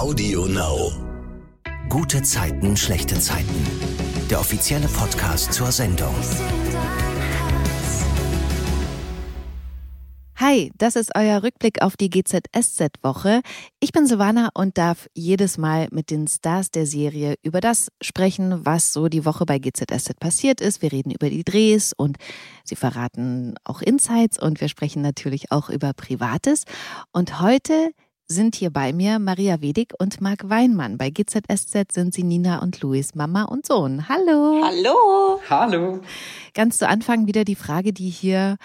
Audio Now. Gute Zeiten, schlechte Zeiten. Der offizielle Podcast zur Sendung. Hi, das ist euer Rückblick auf die GZSZ-Woche. Ich bin Silvana und darf jedes Mal mit den Stars der Serie über das sprechen, was so die Woche bei GZSZ passiert ist. Wir reden über die Drehs und sie verraten auch Insights und wir sprechen natürlich auch über Privates. Und heute sind hier bei mir Maria Wedig und Marc Weinmann. Bei GZSZ sind sie Nina und Luis, Mama und Sohn. Hallo. Hallo. Hallo. Ganz zu Anfang wieder die Frage, die hier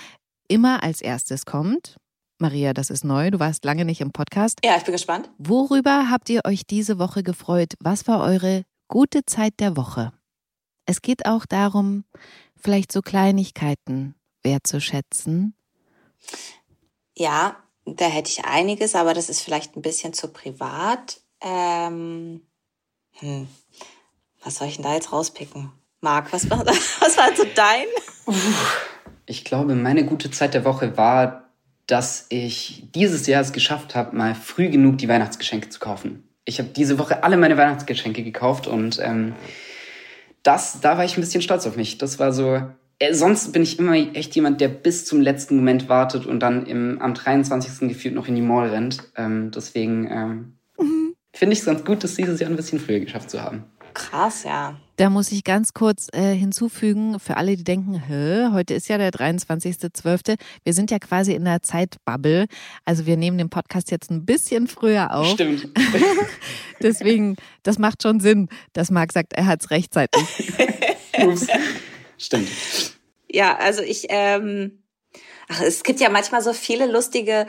immer als erstes kommt. Maria, das ist neu. Du warst lange nicht im Podcast. Ja, ich bin gespannt. Worüber habt ihr euch diese Woche gefreut? Was war eure gute Zeit der Woche? Es geht auch darum, vielleicht so Kleinigkeiten wertzuschätzen. Ja, da hätte ich einiges, aber das ist vielleicht ein bisschen zu privat. Ähm, hm, was soll ich denn da jetzt rauspicken? Marc, was war, was war so dein? Ich glaube, meine gute Zeit der Woche war, dass ich dieses Jahr es geschafft habe, mal früh genug die Weihnachtsgeschenke zu kaufen. Ich habe diese Woche alle meine Weihnachtsgeschenke gekauft und ähm, das, da war ich ein bisschen stolz auf mich. Das war so, sonst bin ich immer echt jemand, der bis zum letzten Moment wartet und dann im, am 23. gefühlt noch in die Mall rennt. Ähm, deswegen ähm, mhm. finde ich es ganz gut, das dieses Jahr ein bisschen früher geschafft zu haben. Krass, ja. Da muss ich ganz kurz äh, hinzufügen, für alle, die denken, Hä, heute ist ja der 23.12. Wir sind ja quasi in der Zeitbubble. Also wir nehmen den Podcast jetzt ein bisschen früher auf. Stimmt. Deswegen, das macht schon Sinn, dass Marc sagt, er hat es rechtzeitig. Ups. Stimmt. Ja, also ich, ähm, ach, es gibt ja manchmal so viele lustige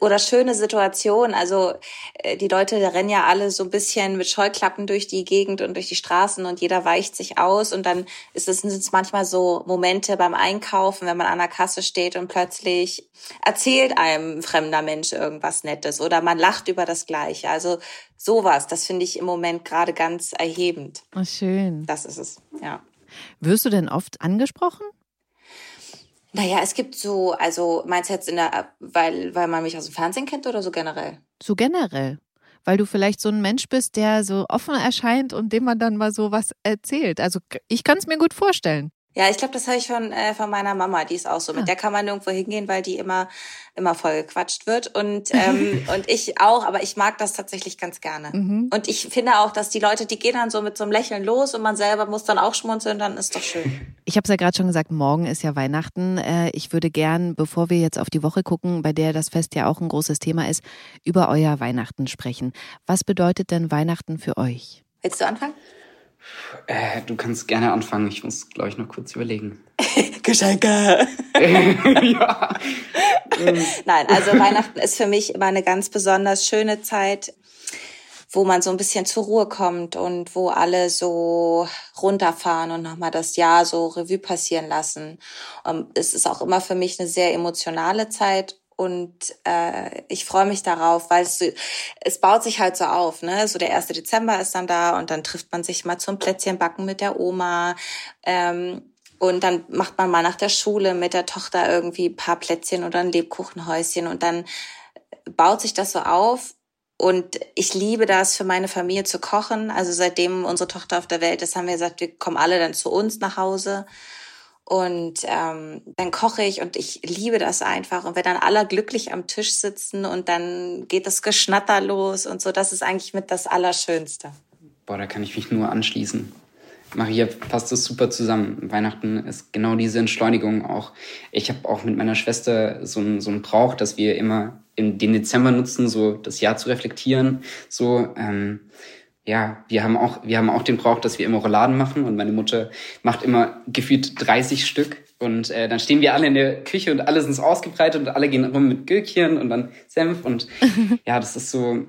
oder schöne Situationen. Also äh, die Leute rennen ja alle so ein bisschen mit Scheuklappen durch die Gegend und durch die Straßen und jeder weicht sich aus und dann ist es, sind es manchmal so Momente beim Einkaufen, wenn man an der Kasse steht und plötzlich erzählt einem ein fremder Mensch irgendwas Nettes oder man lacht über das Gleiche. Also sowas, das finde ich im Moment gerade ganz erhebend. Oh, schön. Das ist es, ja. Wirst du denn oft angesprochen? Naja, es gibt so, also meinst du jetzt in der, weil, weil man mich aus dem Fernsehen kennt oder so generell? So generell. Weil du vielleicht so ein Mensch bist, der so offen erscheint und dem man dann mal so was erzählt. Also ich kann es mir gut vorstellen. Ja, ich glaube, das habe ich von, äh, von meiner Mama, die ist auch so. Mit ah. der kann man nirgendwo hingehen, weil die immer, immer voll gequatscht wird. Und, ähm, und ich auch, aber ich mag das tatsächlich ganz gerne. Mhm. Und ich finde auch, dass die Leute, die gehen dann so mit so einem Lächeln los und man selber muss dann auch schmunzeln, dann ist doch schön. Ich habe es ja gerade schon gesagt, morgen ist ja Weihnachten. Äh, ich würde gern, bevor wir jetzt auf die Woche gucken, bei der das Fest ja auch ein großes Thema ist, über euer Weihnachten sprechen. Was bedeutet denn Weihnachten für euch? Willst du anfangen? Äh, du kannst gerne anfangen. Ich muss, glaube ich, noch kurz überlegen. Geschenke! ja. Nein, also Weihnachten ist für mich immer eine ganz besonders schöne Zeit, wo man so ein bisschen zur Ruhe kommt und wo alle so runterfahren und nochmal das Jahr so Revue passieren lassen. Und es ist auch immer für mich eine sehr emotionale Zeit und äh, ich freue mich darauf, weil es, es baut sich halt so auf. Ne? So der 1. Dezember ist dann da und dann trifft man sich mal zum Plätzchenbacken mit der Oma. Ähm, und dann macht man mal nach der Schule mit der Tochter irgendwie ein paar Plätzchen oder ein Lebkuchenhäuschen und dann baut sich das so auf. Und ich liebe das, für meine Familie zu kochen. Also seitdem unsere Tochter auf der Welt ist, haben wir gesagt, wir kommen alle dann zu uns nach Hause. Und ähm, dann koche ich und ich liebe das einfach. Und wenn dann alle glücklich am Tisch sitzen und dann geht das Geschnatter los und so, das ist eigentlich mit das Allerschönste. Boah, da kann ich mich nur anschließen. Maria passt das super zusammen. Weihnachten ist genau diese Entschleunigung auch. Ich habe auch mit meiner Schwester so einen so Brauch, dass wir immer im, den Dezember nutzen, so das Jahr zu reflektieren. So, ähm, ja, wir haben auch, wir haben auch den Brauch, dass wir immer Rouladen machen und meine Mutter macht immer gefühlt 30 Stück und äh, dann stehen wir alle in der Küche und alle sind ausgebreitet und alle gehen rum mit Gürkchen und dann Senf und ja, das ist so,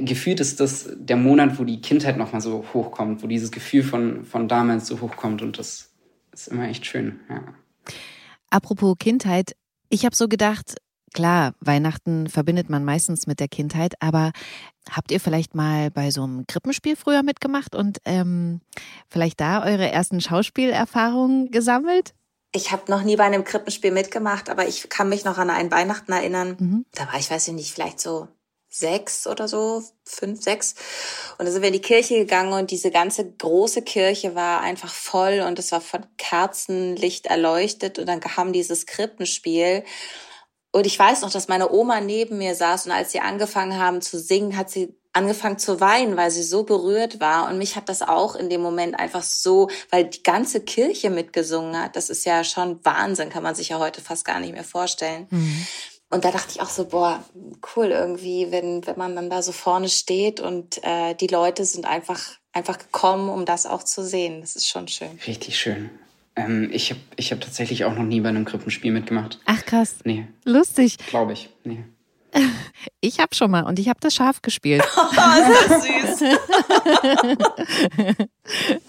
gefühlt ist das der Monat, wo die Kindheit nochmal so hochkommt, wo dieses Gefühl von, von damals so hochkommt und das ist immer echt schön, ja. Apropos Kindheit, ich habe so gedacht, Klar, Weihnachten verbindet man meistens mit der Kindheit, aber habt ihr vielleicht mal bei so einem Krippenspiel früher mitgemacht und ähm, vielleicht da eure ersten Schauspielerfahrungen gesammelt? Ich habe noch nie bei einem Krippenspiel mitgemacht, aber ich kann mich noch an einen Weihnachten erinnern. Mhm. Da war ich, weiß ich nicht, vielleicht so sechs oder so, fünf, sechs. Und da sind wir in die Kirche gegangen und diese ganze große Kirche war einfach voll und es war von Kerzenlicht erleuchtet und dann kam dieses Krippenspiel. Und ich weiß noch, dass meine Oma neben mir saß und als sie angefangen haben zu singen, hat sie angefangen zu weinen, weil sie so berührt war. Und mich hat das auch in dem Moment einfach so, weil die ganze Kirche mitgesungen hat. Das ist ja schon Wahnsinn, kann man sich ja heute fast gar nicht mehr vorstellen. Mhm. Und da dachte ich auch so, boah, cool irgendwie, wenn, wenn man dann da so vorne steht und äh, die Leute sind einfach, einfach gekommen, um das auch zu sehen. Das ist schon schön. Richtig schön. Ähm, ich habe ich hab tatsächlich auch noch nie bei einem Krippenspiel mitgemacht. Ach krass. Nee. Lustig. Glaube ich. Nee. Ich habe schon mal und ich habe das Schaf gespielt. Oh, ist das süß.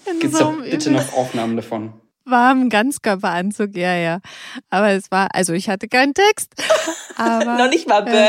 Gibt es so bitte noch Aufnahmen davon? Warmen Ganzkörperanzug, ja, ja. Aber es war, also ich hatte keinen Text. Aber, Noch nicht mal bäh.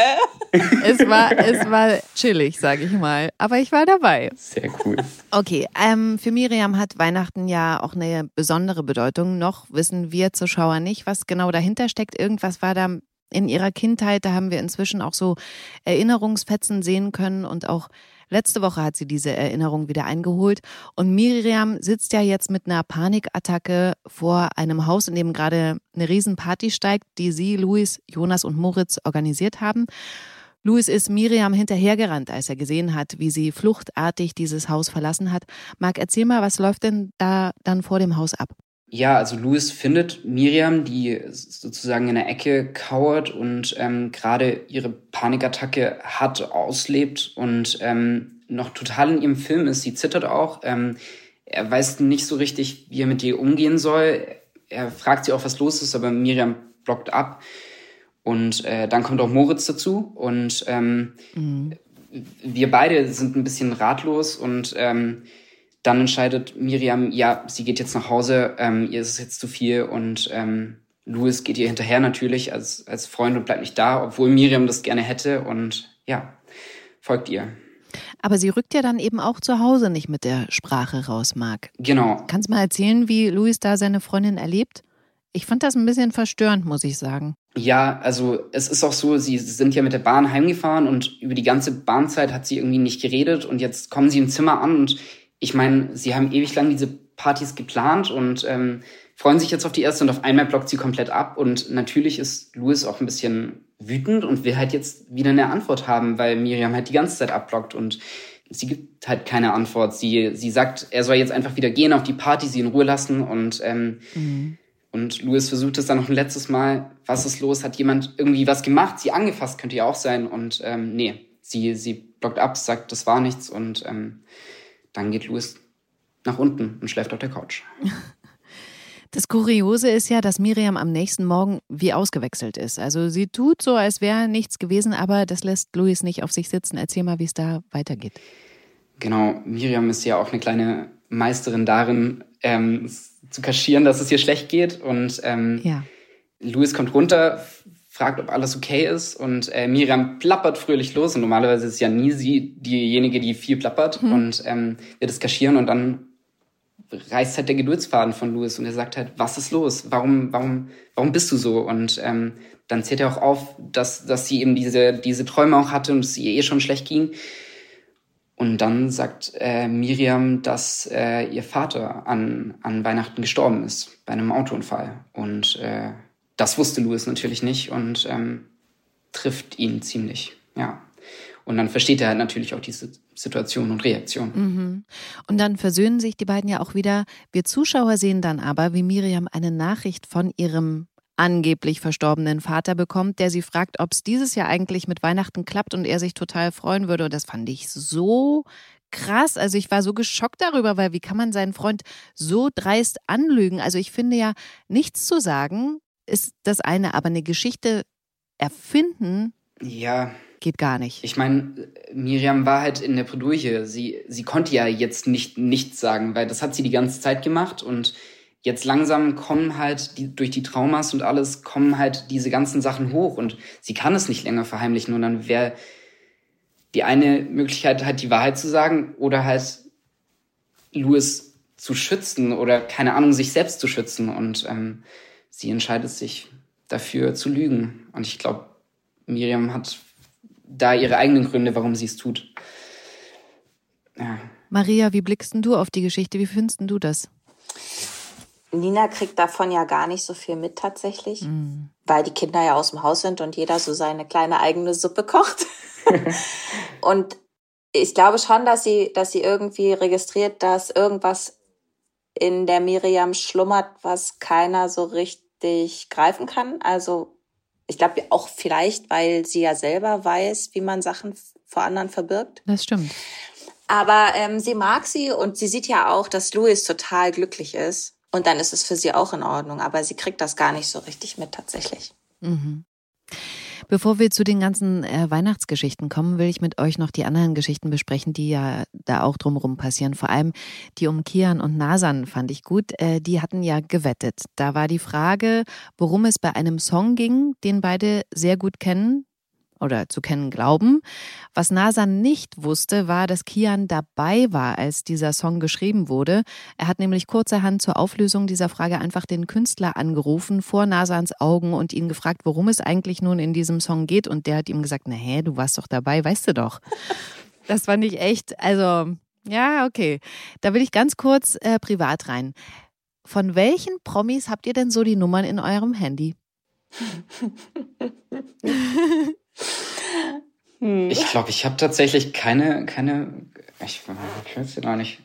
Äh, es war, es war chillig, sage ich mal. Aber ich war dabei. Sehr cool. Okay, ähm, für Miriam hat Weihnachten ja auch eine besondere Bedeutung. Noch wissen wir Zuschauer nicht, was genau dahinter steckt. Irgendwas war da in ihrer Kindheit, da haben wir inzwischen auch so Erinnerungsfetzen sehen können und auch Letzte Woche hat sie diese Erinnerung wieder eingeholt und Miriam sitzt ja jetzt mit einer Panikattacke vor einem Haus, in dem gerade eine Riesenparty steigt, die sie, Luis, Jonas und Moritz organisiert haben. Luis ist Miriam hinterhergerannt, als er gesehen hat, wie sie fluchtartig dieses Haus verlassen hat. Marc, erzähl mal, was läuft denn da dann vor dem Haus ab? Ja, also Louis findet Miriam, die sozusagen in der Ecke kauert und ähm, gerade ihre Panikattacke hat, auslebt und ähm, noch total in ihrem Film ist. Sie zittert auch. Ähm, er weiß nicht so richtig, wie er mit ihr umgehen soll. Er fragt sie auch, was los ist, aber Miriam blockt ab. Und äh, dann kommt auch Moritz dazu und ähm, mhm. wir beide sind ein bisschen ratlos und ähm, dann entscheidet Miriam, ja, sie geht jetzt nach Hause, ähm, ihr ist es jetzt zu viel und ähm, Louis geht ihr hinterher natürlich als, als Freund und bleibt nicht da, obwohl Miriam das gerne hätte und ja, folgt ihr. Aber sie rückt ja dann eben auch zu Hause nicht mit der Sprache raus, Marc. Genau. Kannst du mal erzählen, wie Louis da seine Freundin erlebt? Ich fand das ein bisschen verstörend, muss ich sagen. Ja, also es ist auch so, sie sind ja mit der Bahn heimgefahren und über die ganze Bahnzeit hat sie irgendwie nicht geredet und jetzt kommen sie im Zimmer an und ich meine, sie haben ewig lang diese Partys geplant und ähm, freuen sich jetzt auf die erste und auf einmal blockt sie komplett ab. Und natürlich ist Louis auch ein bisschen wütend und will halt jetzt wieder eine Antwort haben, weil Miriam halt die ganze Zeit abblockt und sie gibt halt keine Antwort. Sie, sie sagt, er soll jetzt einfach wieder gehen auf die Party, sie in Ruhe lassen und ähm, mhm. Und Louis versucht es dann noch ein letztes Mal. Was ist los? Hat jemand irgendwie was gemacht? Sie angefasst könnte ja auch sein. Und ähm, nee, sie, sie blockt ab, sagt, das war nichts. Und ähm, dann geht Louis nach unten und schläft auf der Couch. Das Kuriose ist ja, dass Miriam am nächsten Morgen wie ausgewechselt ist. Also sie tut so, als wäre nichts gewesen, aber das lässt Louis nicht auf sich sitzen. Erzähl mal, wie es da weitergeht. Genau, Miriam ist ja auch eine kleine Meisterin darin, ähm, zu kaschieren, dass es ihr schlecht geht. Und ähm, ja. Louis kommt runter, fragt, ob alles okay ist und äh, Miriam plappert fröhlich los und normalerweise ist ja nie sie diejenige, die viel plappert mhm. und ähm, wird es kaschieren und dann reißt halt der Geduldsfaden von Louis und er sagt halt, was ist los? Warum, warum, warum bist du so? Und ähm, dann zählt er auch auf, dass, dass sie eben diese, diese Träume auch hatte und es ihr eh schon schlecht ging. Und dann sagt äh, Miriam, dass äh, ihr Vater an, an Weihnachten gestorben ist bei einem Autounfall. Und äh, das wusste Louis natürlich nicht und ähm, trifft ihn ziemlich, ja. Und dann versteht er halt natürlich auch diese Situation und Reaktion. Mhm. Und dann versöhnen sich die beiden ja auch wieder. Wir Zuschauer sehen dann aber, wie Miriam eine Nachricht von ihrem angeblich verstorbenen Vater bekommt, der sie fragt, ob es dieses Jahr eigentlich mit Weihnachten klappt und er sich total freuen würde. Und das fand ich so krass. Also ich war so geschockt darüber, weil wie kann man seinen Freund so dreist anlügen? Also ich finde ja, nichts zu sagen ist das eine, aber eine Geschichte erfinden. Ja. Geht gar nicht. Ich meine, Miriam war halt in der Bredouille. Sie, sie konnte ja jetzt nicht nichts sagen, weil das hat sie die ganze Zeit gemacht und jetzt langsam kommen halt die, durch die Traumas und alles kommen halt diese ganzen Sachen hoch und sie kann es nicht länger verheimlichen und dann wäre die eine Möglichkeit halt die Wahrheit zu sagen oder halt Louis zu schützen oder keine Ahnung sich selbst zu schützen und ähm, sie entscheidet sich dafür zu lügen. Und ich glaube, Miriam hat da ihre eigenen Gründe, warum sie es tut. Ja. Maria, wie blickst du auf die Geschichte? Wie findest du das? Nina kriegt davon ja gar nicht so viel mit tatsächlich, mm. weil die Kinder ja aus dem Haus sind und jeder so seine kleine eigene Suppe kocht. und ich glaube schon, dass sie, dass sie irgendwie registriert, dass irgendwas in der Miriam schlummert, was keiner so richtig greifen kann. Also ich glaube auch vielleicht, weil sie ja selber weiß, wie man Sachen vor anderen verbirgt. Das stimmt. Aber ähm, sie mag sie und sie sieht ja auch, dass Louis total glücklich ist. Und dann ist es für sie auch in Ordnung. Aber sie kriegt das gar nicht so richtig mit tatsächlich. Mhm. Bevor wir zu den ganzen äh, Weihnachtsgeschichten kommen, will ich mit euch noch die anderen Geschichten besprechen, die ja da auch drumherum passieren. Vor allem die um Kian und Nasan fand ich gut. Äh, die hatten ja gewettet. Da war die Frage, worum es bei einem Song ging, den beide sehr gut kennen, oder zu kennen glauben. Was Nasan nicht wusste, war, dass Kian dabei war, als dieser Song geschrieben wurde. Er hat nämlich kurzerhand zur Auflösung dieser Frage einfach den Künstler angerufen vor Nasans Augen und ihn gefragt, worum es eigentlich nun in diesem Song geht. Und der hat ihm gesagt, na hä, du warst doch dabei, weißt du doch. Das fand ich echt, also, ja, okay. Da will ich ganz kurz äh, privat rein. Von welchen Promis habt ihr denn so die Nummern in eurem Handy? Hm. Ich glaube, ich habe tatsächlich keine, keine, ich, ich weiß ja nicht.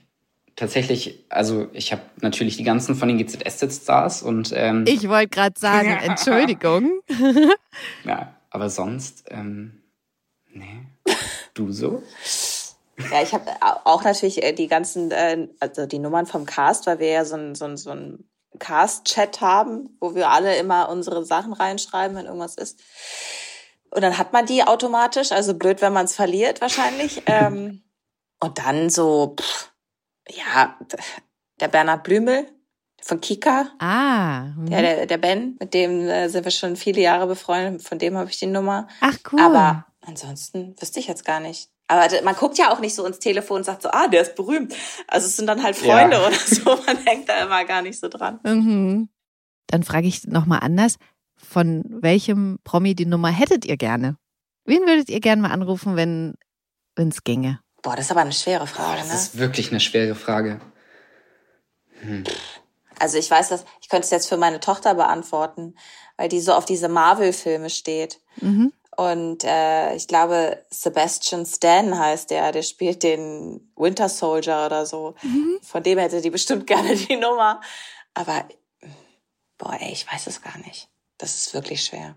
Tatsächlich, also ich habe natürlich die ganzen von den GZSZ-Stars und ähm, Ich wollte gerade sagen, Entschuldigung. ja, aber sonst, ähm, nee. Du so? Ja, ich habe auch natürlich äh, die ganzen, äh, also die Nummern vom Cast, weil wir ja so ein, so ein, so ein Cast-Chat haben, wo wir alle immer unsere Sachen reinschreiben, wenn irgendwas ist. Und dann hat man die automatisch, also blöd, wenn man es verliert wahrscheinlich. ähm, und dann so, pff, ja, der Bernhard Blümel von Kika. Ah. Mhm. Der, der, der Ben, mit dem äh, sind wir schon viele Jahre befreundet, von dem habe ich die Nummer. Ach cool. Aber ansonsten wüsste ich jetzt gar nicht. Aber man guckt ja auch nicht so ins Telefon und sagt so, ah, der ist berühmt. Also es sind dann halt Freunde ja. oder so. Man denkt da immer gar nicht so dran. Mhm. Dann frage ich nochmal anders von welchem Promi die Nummer hättet ihr gerne? Wen würdet ihr gerne mal anrufen, wenn es ginge? Boah, das ist aber eine schwere Frage. Boah, das ne? ist wirklich eine schwere Frage. Hm. Also ich weiß das, ich könnte es jetzt für meine Tochter beantworten, weil die so auf diese Marvel-Filme steht. Mhm. Und äh, ich glaube, Sebastian Stan heißt der, der spielt den Winter Soldier oder so. Mhm. Von dem hätte die bestimmt gerne die Nummer. Aber boah, ey, ich weiß es gar nicht. Das ist wirklich schwer.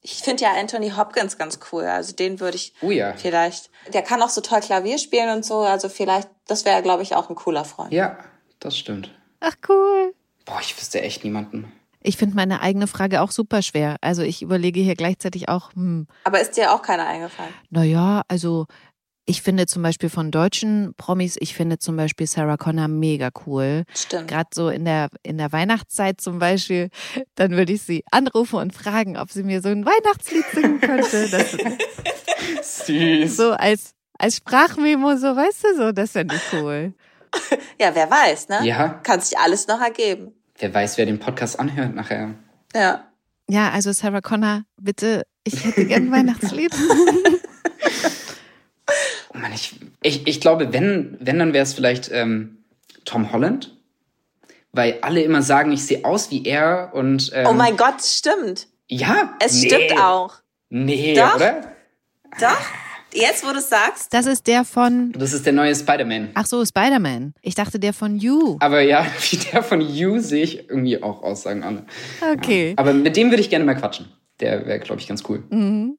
Ich finde ja Anthony Hopkins ganz cool. Also den würde ich oh ja. vielleicht. Der kann auch so toll Klavier spielen und so. Also vielleicht, das wäre, glaube ich, auch ein cooler Freund. Ja, das stimmt. Ach cool. Boah, ich wüsste echt niemanden. Ich finde meine eigene Frage auch super schwer. Also ich überlege hier gleichzeitig auch. Hm. Aber ist dir auch keiner eingefallen? Naja, also ich finde zum Beispiel von deutschen Promis, ich finde zum Beispiel Sarah Connor mega cool. Stimmt. Gerade so in der, in der Weihnachtszeit zum Beispiel, dann würde ich sie anrufen und fragen, ob sie mir so ein Weihnachtslied singen könnte. Das, Süß. So als, als Sprachmemo, so weißt du so, das fände ich cool. Ja, wer weiß, ne? Ja. Kann sich alles noch ergeben. Wer weiß, wer den Podcast anhört nachher. Ja. Ja, also Sarah Connor, bitte, ich hätte gern ein Weihnachtslied. Oh Mann, ich, ich, ich glaube, wenn, wenn dann wäre es vielleicht ähm, Tom Holland. Weil alle immer sagen, ich sehe aus wie er und. Ähm, oh mein Gott, stimmt. Ja. Es nee. stimmt auch. Nee, Doch. oder? Doch. Jetzt, wo du es sagst. Das ist der von. Das ist der neue Spider-Man. Ach so, Spider-Man. Ich dachte der von You. Aber ja, wie der von You sehe ich irgendwie auch aus, sagen alle. Okay. Ja. Aber mit dem würde ich gerne mal quatschen der wäre, glaube ich, ganz cool. Mhm.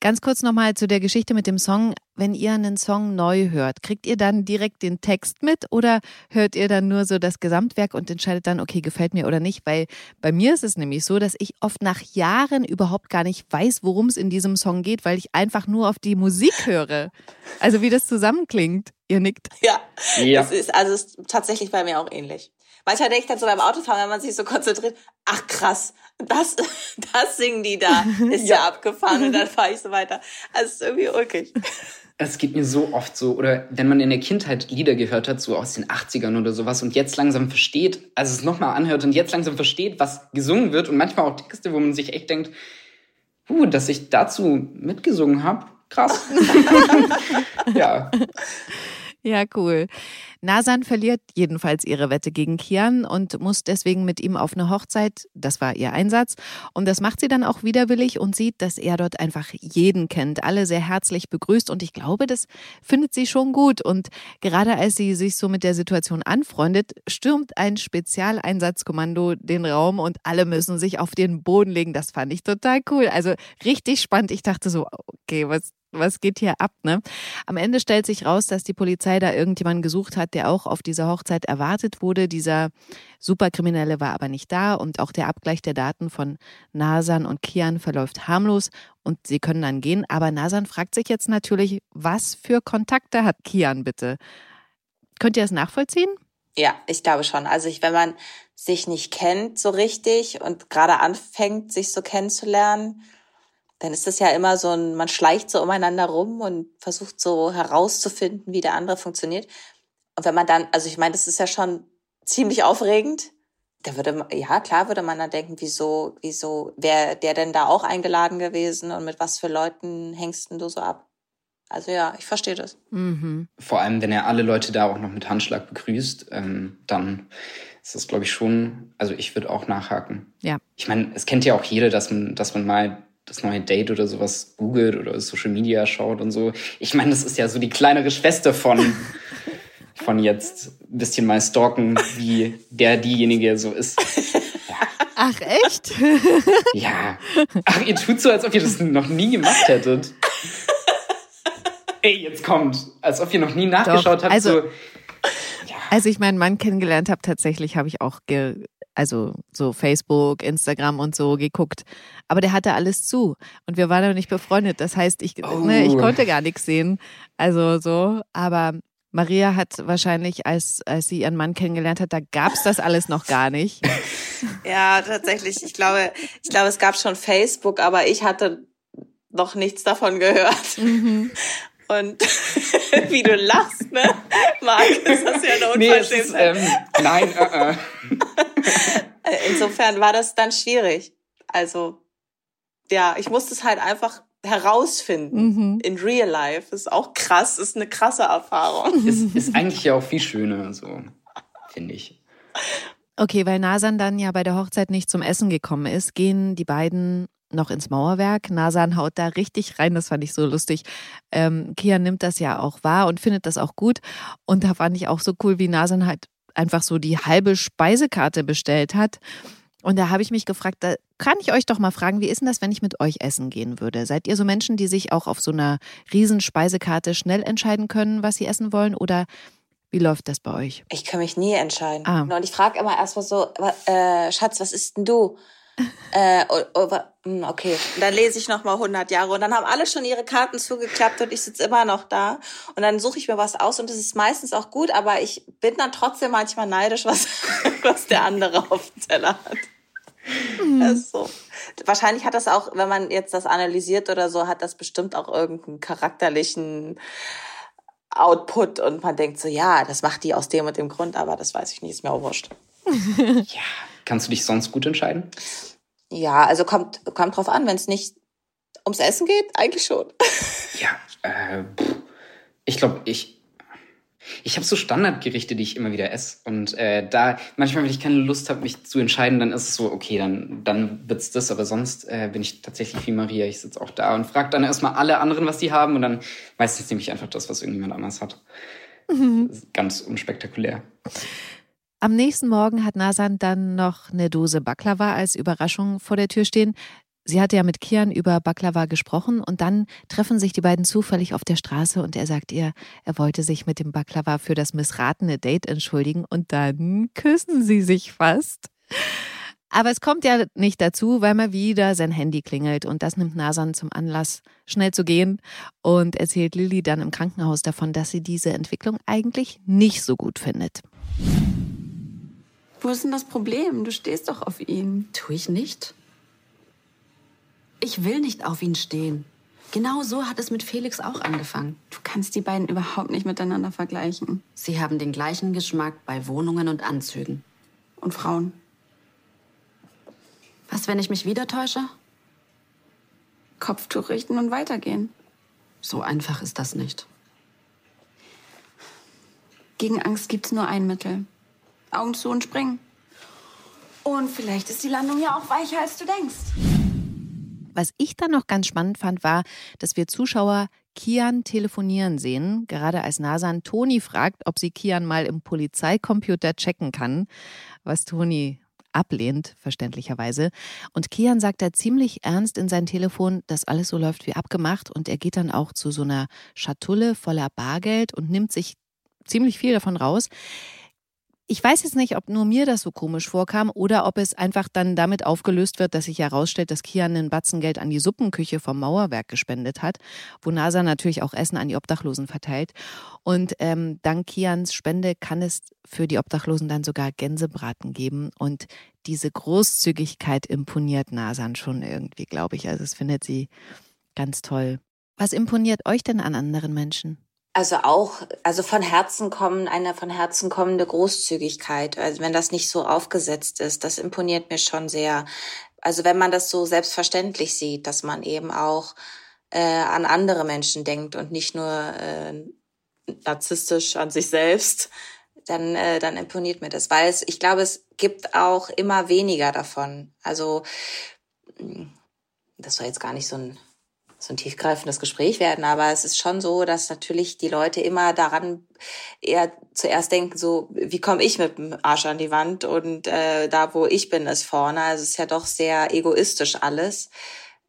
Ganz kurz nochmal zu der Geschichte mit dem Song. Wenn ihr einen Song neu hört, kriegt ihr dann direkt den Text mit oder hört ihr dann nur so das Gesamtwerk und entscheidet dann, okay, gefällt mir oder nicht? Weil bei mir ist es nämlich so, dass ich oft nach Jahren überhaupt gar nicht weiß, worum es in diesem Song geht, weil ich einfach nur auf die Musik höre. Also wie das zusammenklingt. Ihr nickt. Ja, ja. Das ist, also ist tatsächlich bei mir auch ähnlich. Manchmal denke ich dann so beim Autofahren, wenn man sich so konzentriert, ach krass, das, das singen die da, ist ja, ja abgefahren und dann fahre ich so weiter. Also es ist irgendwie ulkig. Es geht mir so oft so, oder wenn man in der Kindheit Lieder gehört hat, so aus den 80ern oder sowas, und jetzt langsam versteht, also es nochmal anhört und jetzt langsam versteht, was gesungen wird und manchmal auch Texte, wo man sich echt denkt, uh, dass ich dazu mitgesungen habe, krass. ja. Ja, cool. Nasan verliert jedenfalls ihre Wette gegen Kian und muss deswegen mit ihm auf eine Hochzeit. Das war ihr Einsatz. Und das macht sie dann auch widerwillig und sieht, dass er dort einfach jeden kennt, alle sehr herzlich begrüßt. Und ich glaube, das findet sie schon gut. Und gerade als sie sich so mit der Situation anfreundet, stürmt ein Spezialeinsatzkommando den Raum und alle müssen sich auf den Boden legen. Das fand ich total cool. Also richtig spannend. Ich dachte so, okay, was was geht hier ab, ne? Am Ende stellt sich raus, dass die Polizei da irgendjemanden gesucht hat, der auch auf dieser Hochzeit erwartet wurde. Dieser Superkriminelle war aber nicht da und auch der Abgleich der Daten von Nasan und Kian verläuft harmlos und sie können dann gehen. Aber Nasan fragt sich jetzt natürlich, was für Kontakte hat Kian bitte? Könnt ihr das nachvollziehen? Ja, ich glaube schon. Also ich, wenn man sich nicht kennt so richtig und gerade anfängt, sich so kennenzulernen, dann ist das ja immer so ein, man schleicht so umeinander rum und versucht so herauszufinden, wie der andere funktioniert. Und wenn man dann, also ich meine, das ist ja schon ziemlich aufregend. Da würde man, ja klar würde man dann denken, wieso, wieso, wäre der denn da auch eingeladen gewesen und mit was für Leuten hängst du so ab? Also ja, ich verstehe das. Mhm. Vor allem, wenn er alle Leute da auch noch mit Handschlag begrüßt, ähm, dann ist das, glaube ich, schon, also ich würde auch nachhaken. Ja. Ich meine, es kennt ja auch jeder, dass man, dass man mal das neue Date oder sowas googelt oder Social Media schaut und so. Ich meine, das ist ja so die kleinere Schwester von, von jetzt ein bisschen mal stalken, wie der diejenige so ist. Ja. Ach, echt? Ja. Ach, ihr tut so, als ob ihr das noch nie gemacht hättet. Ey, jetzt kommt. Als ob ihr noch nie nachgeschaut Doch, habt. Also, so, ja. als ich meinen Mann kennengelernt habe, tatsächlich habe ich auch ge also so Facebook, Instagram und so geguckt. Aber der hatte alles zu und wir waren aber nicht befreundet. Das heißt, ich, oh. ne, ich oh. konnte gar nichts sehen. Also so, aber Maria hat wahrscheinlich, als, als sie ihren Mann kennengelernt hat, da gab's das alles noch gar nicht. Ja, tatsächlich. Ich glaube, ich glaube, es gab schon Facebook, aber ich hatte noch nichts davon gehört. Mhm. Und wie du lachst, ne? Marc, ist das ja eine Unverschämtheit. Nee, ist, ähm, nein, uh, uh. Insofern war das dann schwierig. Also, ja, ich musste es halt einfach herausfinden mhm. in real life. ist auch krass, ist eine krasse Erfahrung. Ist, ist eigentlich ja auch viel schöner, so, finde ich. Okay, weil Nasan dann ja bei der Hochzeit nicht zum Essen gekommen ist, gehen die beiden noch ins Mauerwerk. Nasan haut da richtig rein, das fand ich so lustig. Ähm, Kia nimmt das ja auch wahr und findet das auch gut. Und da fand ich auch so cool, wie Nasan halt einfach so die halbe Speisekarte bestellt hat. Und da habe ich mich gefragt, da kann ich euch doch mal fragen, wie ist denn das, wenn ich mit euch essen gehen würde? Seid ihr so Menschen, die sich auch auf so einer riesen Speisekarte schnell entscheiden können, was sie essen wollen? Oder wie läuft das bei euch? Ich kann mich nie entscheiden. Ah. Und ich frage immer erstmal so, äh, Schatz, was isst denn du? Äh, oh, okay, und dann lese ich noch mal 100 Jahre und dann haben alle schon ihre Karten zugeklappt und ich sitze immer noch da und dann suche ich mir was aus und das ist meistens auch gut, aber ich bin dann trotzdem manchmal neidisch, was, was der andere auf dem Teller hat. Mhm. So. Wahrscheinlich hat das auch, wenn man jetzt das analysiert oder so, hat das bestimmt auch irgendeinen charakterlichen Output und man denkt so, ja, das macht die aus dem und dem Grund, aber das weiß ich nicht, ist mir auch wurscht. ja, kannst du dich sonst gut entscheiden? Ja, also kommt, kommt drauf an, wenn es nicht ums Essen geht, eigentlich schon. ja, äh, ich glaube, ich, ich habe so Standardgerichte, die ich immer wieder esse. Und äh, da, manchmal, wenn ich keine Lust habe, mich zu entscheiden, dann ist es so, okay, dann, dann wird's das. Aber sonst äh, bin ich tatsächlich wie Maria. Ich sitze auch da und frage dann erstmal alle anderen, was die haben. Und dann meistens nehme ich einfach das, was irgendjemand anders hat. Mhm. Ganz unspektakulär. Am nächsten Morgen hat Nasan dann noch eine Dose Baklava als Überraschung vor der Tür stehen. Sie hatte ja mit Kian über Baklava gesprochen und dann treffen sich die beiden zufällig auf der Straße und er sagt ihr, er wollte sich mit dem Baklava für das missratene Date entschuldigen und dann küssen sie sich fast. Aber es kommt ja nicht dazu, weil mal wieder sein Handy klingelt und das nimmt Nasan zum Anlass, schnell zu gehen und erzählt Lilly dann im Krankenhaus davon, dass sie diese Entwicklung eigentlich nicht so gut findet. Wo ist denn das Problem? Du stehst doch auf ihn. Tu ich nicht? Ich will nicht auf ihn stehen. Genau so hat es mit Felix auch angefangen. Du kannst die beiden überhaupt nicht miteinander vergleichen. Sie haben den gleichen Geschmack bei Wohnungen und Anzügen. Und Frauen. Was, wenn ich mich wieder täusche? Kopftuch richten und weitergehen. So einfach ist das nicht. Gegen Angst gibt's nur ein Mittel. Augen zu und springen. Und vielleicht ist die Landung ja auch weicher, als du denkst. Was ich dann noch ganz spannend fand, war, dass wir Zuschauer Kian telefonieren sehen, gerade als Nasan Toni fragt, ob sie Kian mal im Polizeicomputer checken kann, was Toni ablehnt, verständlicherweise. Und Kian sagt da ziemlich ernst in sein Telefon, dass alles so läuft wie abgemacht und er geht dann auch zu so einer Schatulle voller Bargeld und nimmt sich ziemlich viel davon raus. Ich weiß jetzt nicht, ob nur mir das so komisch vorkam oder ob es einfach dann damit aufgelöst wird, dass sich herausstellt, dass Kian einen Batzen Geld an die Suppenküche vom Mauerwerk gespendet hat, wo NASA natürlich auch Essen an die Obdachlosen verteilt. Und ähm, dank Kians Spende kann es für die Obdachlosen dann sogar Gänsebraten geben. Und diese Großzügigkeit imponiert Nasan schon irgendwie, glaube ich. Also es findet sie ganz toll. Was imponiert euch denn an anderen Menschen? Also auch, also von Herzen kommen, eine von Herzen kommende Großzügigkeit. Also wenn das nicht so aufgesetzt ist, das imponiert mir schon sehr. Also wenn man das so selbstverständlich sieht, dass man eben auch äh, an andere Menschen denkt und nicht nur äh, narzisstisch an sich selbst, dann, äh, dann imponiert mir das. Weil es, ich glaube, es gibt auch immer weniger davon. Also das soll jetzt gar nicht so ein so ein tiefgreifendes Gespräch werden, aber es ist schon so, dass natürlich die Leute immer daran eher zuerst denken, so wie komme ich mit dem Arsch an die Wand und äh, da, wo ich bin, ist vorne. Also es ist ja doch sehr egoistisch alles.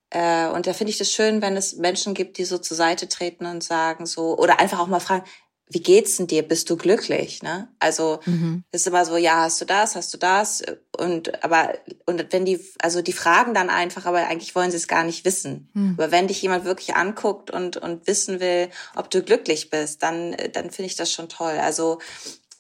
Äh, und da finde ich das schön, wenn es Menschen gibt, die so zur Seite treten und sagen so, oder einfach auch mal fragen, wie geht's denn dir? Bist du glücklich? Ne? Also mhm. ist immer so, ja, hast du das, hast du das? Und aber und wenn die, also die fragen dann einfach, aber eigentlich wollen sie es gar nicht wissen. Mhm. Aber wenn dich jemand wirklich anguckt und und wissen will, ob du glücklich bist, dann dann finde ich das schon toll. Also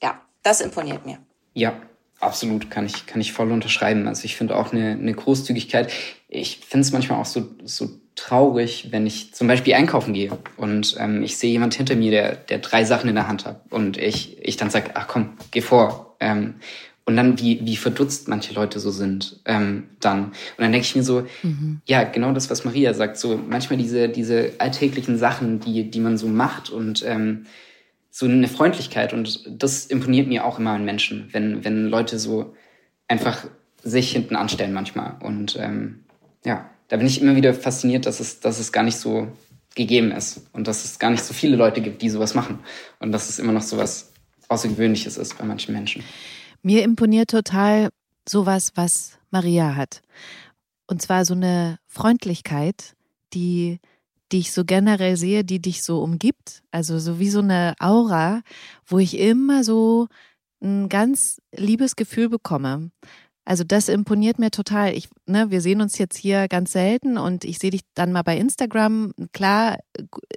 ja, das imponiert mir. Ja, absolut, kann ich kann ich voll unterschreiben. Also ich finde auch eine eine Großzügigkeit. Ich finde es manchmal auch so so traurig, wenn ich zum Beispiel einkaufen gehe und ähm, ich sehe jemand hinter mir, der, der drei Sachen in der Hand hat und ich, ich dann sage, ach komm, geh vor. Ähm, und dann, wie, wie verdutzt manche Leute so sind, ähm, dann. Und dann denke ich mir so, mhm. ja, genau das, was Maria sagt, so manchmal diese, diese alltäglichen Sachen, die, die man so macht und ähm, so eine Freundlichkeit und das imponiert mir auch immer an Menschen, wenn, wenn Leute so einfach sich hinten anstellen manchmal und ähm, ja da bin ich immer wieder fasziniert, dass es, dass es gar nicht so gegeben ist und dass es gar nicht so viele Leute gibt, die sowas machen und dass es immer noch so was Außergewöhnliches ist bei manchen Menschen. Mir imponiert total sowas, was Maria hat. Und zwar so eine Freundlichkeit, die, die ich so generell sehe, die dich so umgibt. Also so wie so eine Aura, wo ich immer so ein ganz liebes Gefühl bekomme. Also das imponiert mir total. Ich, ne, wir sehen uns jetzt hier ganz selten und ich sehe dich dann mal bei Instagram. Klar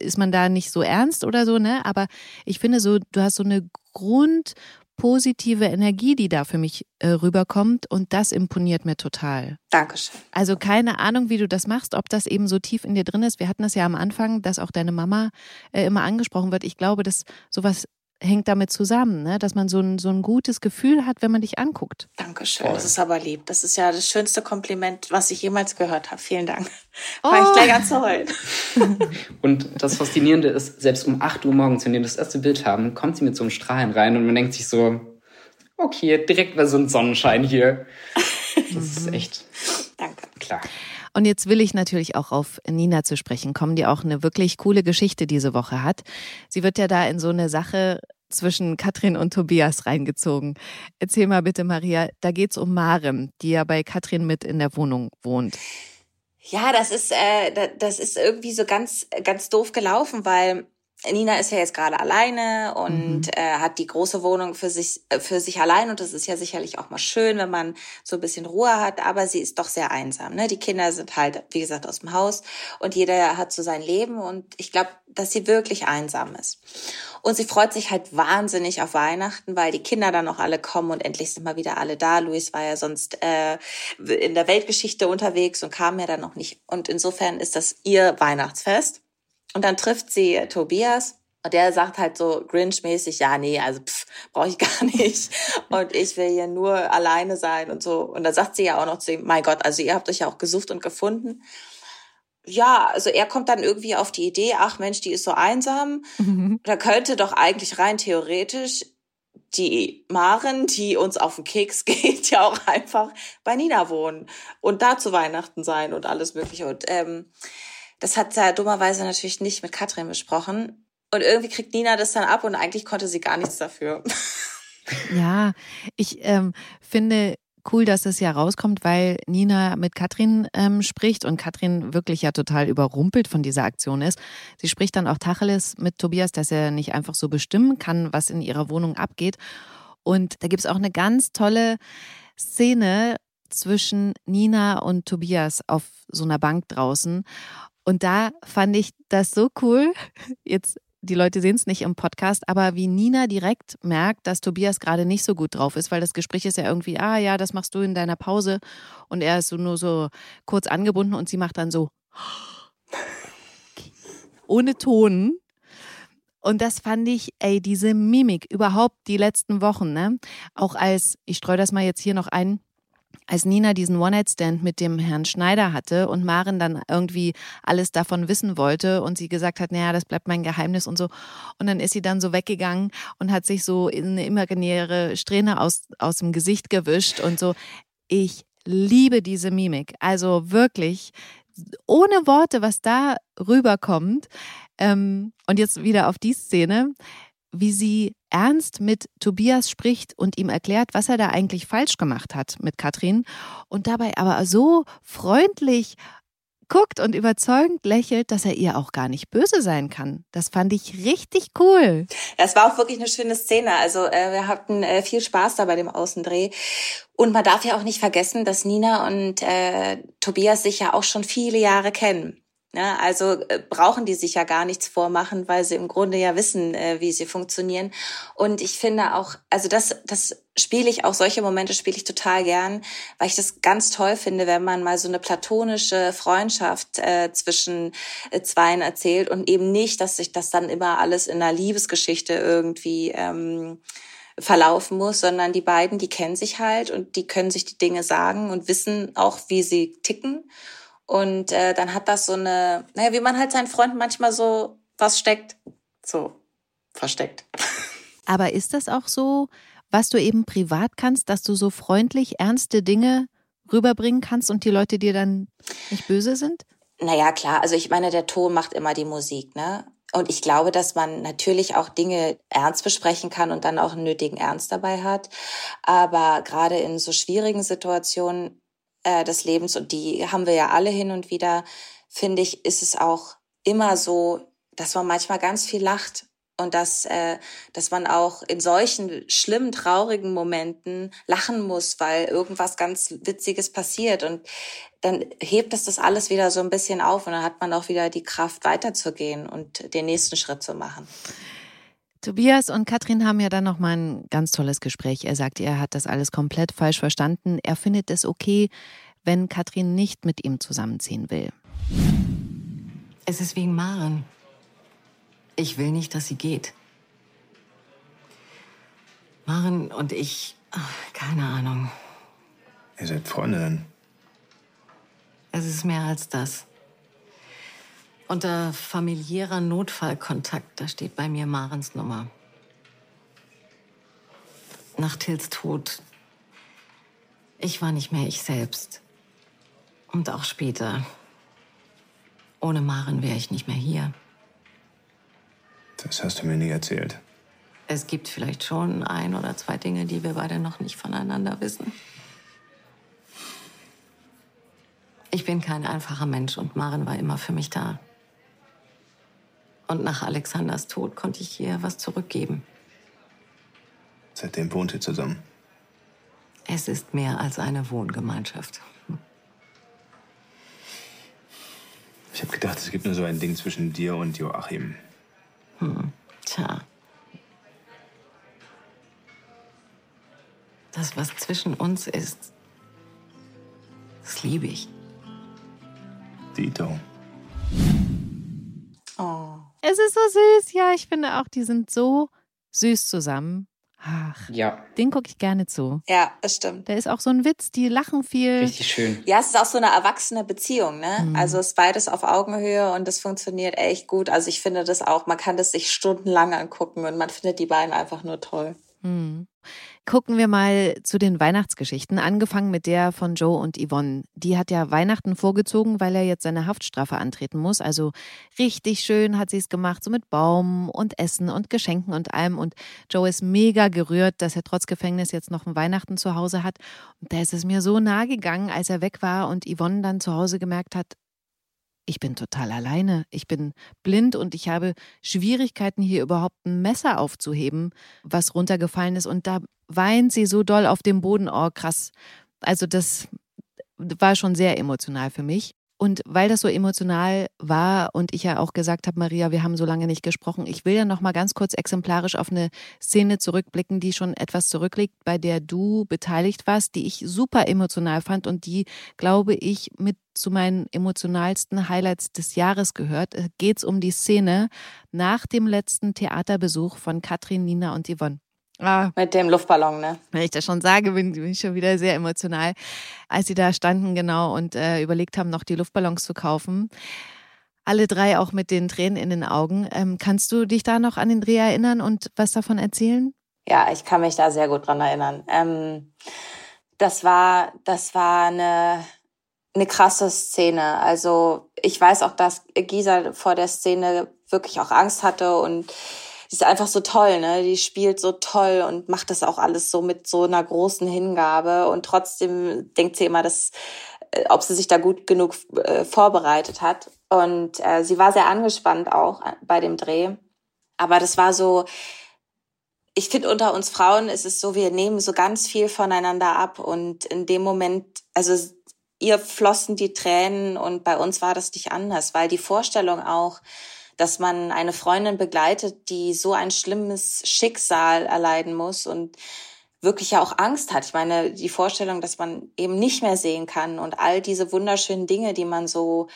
ist man da nicht so ernst oder so, ne? Aber ich finde so, du hast so eine grundpositive Energie, die da für mich äh, rüberkommt und das imponiert mir total. Dankeschön. Also keine Ahnung, wie du das machst, ob das eben so tief in dir drin ist. Wir hatten das ja am Anfang, dass auch deine Mama äh, immer angesprochen wird. Ich glaube, dass sowas hängt damit zusammen, ne? dass man so ein, so ein gutes Gefühl hat, wenn man dich anguckt. Dankeschön, Voll. das ist aber lieb. Das ist ja das schönste Kompliment, was ich jemals gehört habe. Vielen Dank. Oh. Fange ich gleich an zu heulen. Und das Faszinierende ist, selbst um 8 Uhr morgens, wenn wir das erste Bild haben, kommt sie mit so einem Strahlen rein und man denkt sich so, okay, direkt war so ein Sonnenschein hier. Das ist echt. Danke. Klar. Und jetzt will ich natürlich auch auf Nina zu sprechen kommen, die auch eine wirklich coole Geschichte diese Woche hat. Sie wird ja da in so eine Sache zwischen Katrin und Tobias reingezogen. Erzähl mal bitte, Maria, da geht's um Marem, die ja bei Katrin mit in der Wohnung wohnt. Ja, das ist, äh, das ist irgendwie so ganz, ganz doof gelaufen, weil Nina ist ja jetzt gerade alleine und mhm. äh, hat die große Wohnung für sich äh, für sich allein und das ist ja sicherlich auch mal schön, wenn man so ein bisschen Ruhe hat, aber sie ist doch sehr einsam. Ne? Die Kinder sind halt, wie gesagt, aus dem Haus und jeder hat so sein Leben und ich glaube, dass sie wirklich einsam ist. Und sie freut sich halt wahnsinnig auf Weihnachten, weil die Kinder dann auch alle kommen und endlich sind mal wieder alle da. Luis war ja sonst äh, in der Weltgeschichte unterwegs und kam ja dann noch nicht. Und insofern ist das ihr Weihnachtsfest. Und dann trifft sie Tobias und der sagt halt so Grinch-mäßig, ja, nee, also brauche ich gar nicht. Und ich will hier nur alleine sein und so. Und dann sagt sie ja auch noch zu ihm, mein Gott, also ihr habt euch ja auch gesucht und gefunden. ja, also er kommt dann irgendwie auf die Idee, ach Mensch, die ist so einsam. Mhm. Da könnte doch eigentlich rein theoretisch die Maren, die uns auf den Keks geht, ja auch einfach bei Nina wohnen und da zu Weihnachten sein und alles Mögliche. Und ähm, das hat er dummerweise natürlich nicht mit Katrin besprochen. Und irgendwie kriegt Nina das dann ab und eigentlich konnte sie gar nichts dafür. Ja, ich ähm, finde cool, dass es ja rauskommt, weil Nina mit Katrin ähm, spricht und Katrin wirklich ja total überrumpelt von dieser Aktion ist. Sie spricht dann auch Tacheles mit Tobias, dass er nicht einfach so bestimmen kann, was in ihrer Wohnung abgeht. Und da gibt es auch eine ganz tolle Szene zwischen Nina und Tobias auf so einer Bank draußen. Und da fand ich das so cool. Jetzt die Leute sehen es nicht im Podcast, aber wie Nina direkt merkt, dass Tobias gerade nicht so gut drauf ist, weil das Gespräch ist ja irgendwie, ah ja, das machst du in deiner Pause und er ist so nur so kurz angebunden und sie macht dann so ohne Ton. Und das fand ich, ey, diese Mimik überhaupt die letzten Wochen, ne? Auch als, ich streue das mal jetzt hier noch ein, als Nina diesen One-Night-Stand mit dem Herrn Schneider hatte und Maren dann irgendwie alles davon wissen wollte und sie gesagt hat, naja, das bleibt mein Geheimnis und so. Und dann ist sie dann so weggegangen und hat sich so in eine imaginäre Strähne aus, aus dem Gesicht gewischt und so. Ich liebe diese Mimik. Also wirklich, ohne Worte, was da rüberkommt. Ähm, und jetzt wieder auf die Szene wie sie ernst mit Tobias spricht und ihm erklärt, was er da eigentlich falsch gemacht hat mit Katrin und dabei aber so freundlich guckt und überzeugend lächelt, dass er ihr auch gar nicht böse sein kann. Das fand ich richtig cool. Es war auch wirklich eine schöne Szene. Also äh, wir hatten äh, viel Spaß da bei dem Außendreh. Und man darf ja auch nicht vergessen, dass Nina und äh, Tobias sich ja auch schon viele Jahre kennen. Ja, also äh, brauchen die sich ja gar nichts vormachen, weil sie im Grunde ja wissen, äh, wie sie funktionieren. Und ich finde auch, also das, das spiele ich auch solche Momente spiele ich total gern, weil ich das ganz toll finde, wenn man mal so eine platonische Freundschaft äh, zwischen äh, Zweien erzählt und eben nicht, dass sich das dann immer alles in einer Liebesgeschichte irgendwie ähm, verlaufen muss, sondern die beiden, die kennen sich halt und die können sich die Dinge sagen und wissen auch, wie sie ticken. Und äh, dann hat das so eine, naja, wie man halt seinen Freunden manchmal so was steckt, so versteckt. Aber ist das auch so, was du eben privat kannst, dass du so freundlich ernste Dinge rüberbringen kannst und die Leute dir dann nicht böse sind? Naja, klar. Also ich meine, der Ton macht immer die Musik, ne? Und ich glaube, dass man natürlich auch Dinge ernst besprechen kann und dann auch einen nötigen Ernst dabei hat. Aber gerade in so schwierigen Situationen äh, des Lebens und die haben wir ja alle hin und wieder, finde ich, ist es auch immer so, dass man manchmal ganz viel lacht und dass, äh, dass man auch in solchen schlimmen, traurigen Momenten lachen muss, weil irgendwas ganz Witziges passiert und dann hebt es das alles wieder so ein bisschen auf und dann hat man auch wieder die Kraft weiterzugehen und den nächsten Schritt zu machen. Tobias und Katrin haben ja dann noch mal ein ganz tolles Gespräch. Er sagt, er hat das alles komplett falsch verstanden. Er findet es okay, wenn Katrin nicht mit ihm zusammenziehen will. Es ist wegen Maren. Ich will nicht, dass sie geht. Maren und ich, ach, keine Ahnung. Ihr seid Freundinnen. Es ist mehr als das. Unter familiärer Notfallkontakt, da steht bei mir Marens Nummer. Nach Tills Tod, ich war nicht mehr ich selbst. Und auch später. Ohne Maren wäre ich nicht mehr hier. Das hast du mir nie erzählt. Es gibt vielleicht schon ein oder zwei Dinge, die wir beide noch nicht voneinander wissen. Ich bin kein einfacher Mensch und Maren war immer für mich da. Und nach Alexanders Tod konnte ich ihr was zurückgeben. Seitdem wohnt ihr zusammen. Es ist mehr als eine Wohngemeinschaft. Ich habe gedacht, es gibt nur so ein Ding zwischen dir und Joachim. Hm, tja. Das, was zwischen uns ist, das liebe ich. Dito. Es ist so süß. Ja, ich finde auch, die sind so süß zusammen. Ach, ja. Den gucke ich gerne zu. Ja, das stimmt. Da ist auch so ein Witz, die lachen viel. Richtig schön. Ja, es ist auch so eine erwachsene Beziehung, ne? Mhm. Also es ist beides auf Augenhöhe und das funktioniert echt gut. Also ich finde das auch, man kann das sich stundenlang angucken und man findet die beiden einfach nur toll. Mhm. Gucken wir mal zu den Weihnachtsgeschichten, angefangen mit der von Joe und Yvonne. Die hat ja Weihnachten vorgezogen, weil er jetzt seine Haftstrafe antreten muss. Also richtig schön hat sie es gemacht, so mit Baum und Essen und Geschenken und allem. Und Joe ist mega gerührt, dass er trotz Gefängnis jetzt noch ein Weihnachten zu Hause hat. Und da ist es mir so nahe gegangen, als er weg war und Yvonne dann zu Hause gemerkt hat, ich bin total alleine, ich bin blind und ich habe Schwierigkeiten, hier überhaupt ein Messer aufzuheben, was runtergefallen ist. Und da weint sie so doll auf dem Boden. Oh, krass. Also das war schon sehr emotional für mich. Und weil das so emotional war und ich ja auch gesagt habe, Maria, wir haben so lange nicht gesprochen, ich will ja noch mal ganz kurz exemplarisch auf eine Szene zurückblicken, die schon etwas zurückliegt, bei der du beteiligt warst, die ich super emotional fand und die, glaube ich, mit zu meinen emotionalsten Highlights des Jahres gehört. Geht es um die Szene nach dem letzten Theaterbesuch von Katrin, Nina und Yvonne. Ah, Mit dem Luftballon, ne? Wenn ich das schon sage, bin, bin ich schon wieder sehr emotional. Als sie da standen, genau, und äh, überlegt haben, noch die Luftballons zu kaufen. Alle drei auch mit den Tränen in den Augen. Ähm, kannst du dich da noch an den Dreh erinnern und was davon erzählen? Ja, ich kann mich da sehr gut dran erinnern. Ähm, das war, das war eine, eine krasse Szene. Also ich weiß auch, dass Gisa vor der Szene wirklich auch Angst hatte und die ist einfach so toll, ne? Die spielt so toll und macht das auch alles so mit so einer großen Hingabe und trotzdem denkt sie immer, dass äh, ob sie sich da gut genug äh, vorbereitet hat. Und äh, sie war sehr angespannt auch äh, bei dem Dreh. Aber das war so, ich finde, unter uns Frauen ist es so, wir nehmen so ganz viel voneinander ab. Und in dem Moment, also ihr flossen die Tränen und bei uns war das nicht anders, weil die Vorstellung auch, dass man eine Freundin begleitet, die so ein schlimmes Schicksal erleiden muss und wirklich ja auch Angst hat. Ich meine, die Vorstellung, dass man eben nicht mehr sehen kann und all diese wunderschönen Dinge, die man so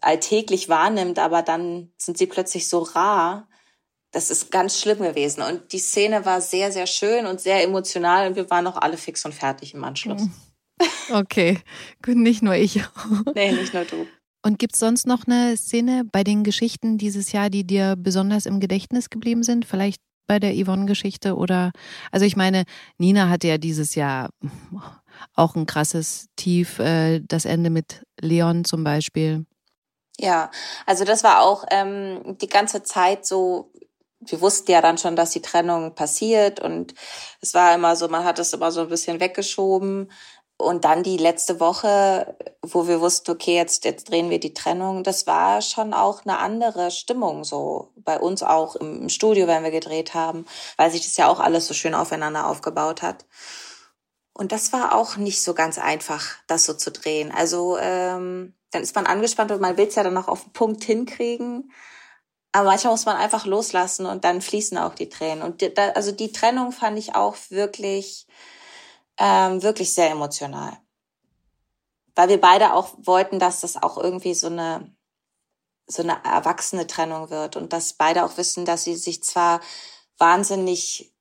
alltäglich wahrnimmt, aber dann sind sie plötzlich so rar. Das ist ganz schlimm gewesen. Und die Szene war sehr, sehr schön und sehr emotional und wir waren auch alle fix und fertig im Anschluss. Okay, nicht nur ich. nee, nicht nur du. Und gibt es sonst noch eine Szene bei den Geschichten dieses Jahr, die dir besonders im Gedächtnis geblieben sind? Vielleicht bei der Yvonne-Geschichte oder, also ich meine, Nina hatte ja dieses Jahr auch ein krasses Tief, äh, das Ende mit Leon zum Beispiel. Ja, also das war auch ähm, die ganze Zeit so, wir wussten ja dann schon, dass die Trennung passiert und es war immer so, man hat es immer so ein bisschen weggeschoben. Und dann die letzte Woche, wo wir wussten, okay, jetzt, jetzt drehen wir die Trennung, das war schon auch eine andere Stimmung so. Bei uns auch im Studio, wenn wir gedreht haben, weil sich das ja auch alles so schön aufeinander aufgebaut hat. Und das war auch nicht so ganz einfach, das so zu drehen. Also ähm, dann ist man angespannt und man will es ja dann noch auf den Punkt hinkriegen. Aber manchmal muss man einfach loslassen und dann fließen auch die Tränen. Und die, also die Trennung fand ich auch wirklich ähm, wirklich sehr emotional. Weil wir beide auch wollten, dass das auch irgendwie so eine, so eine erwachsene Trennung wird und dass beide auch wissen, dass sie sich zwar wahnsinnig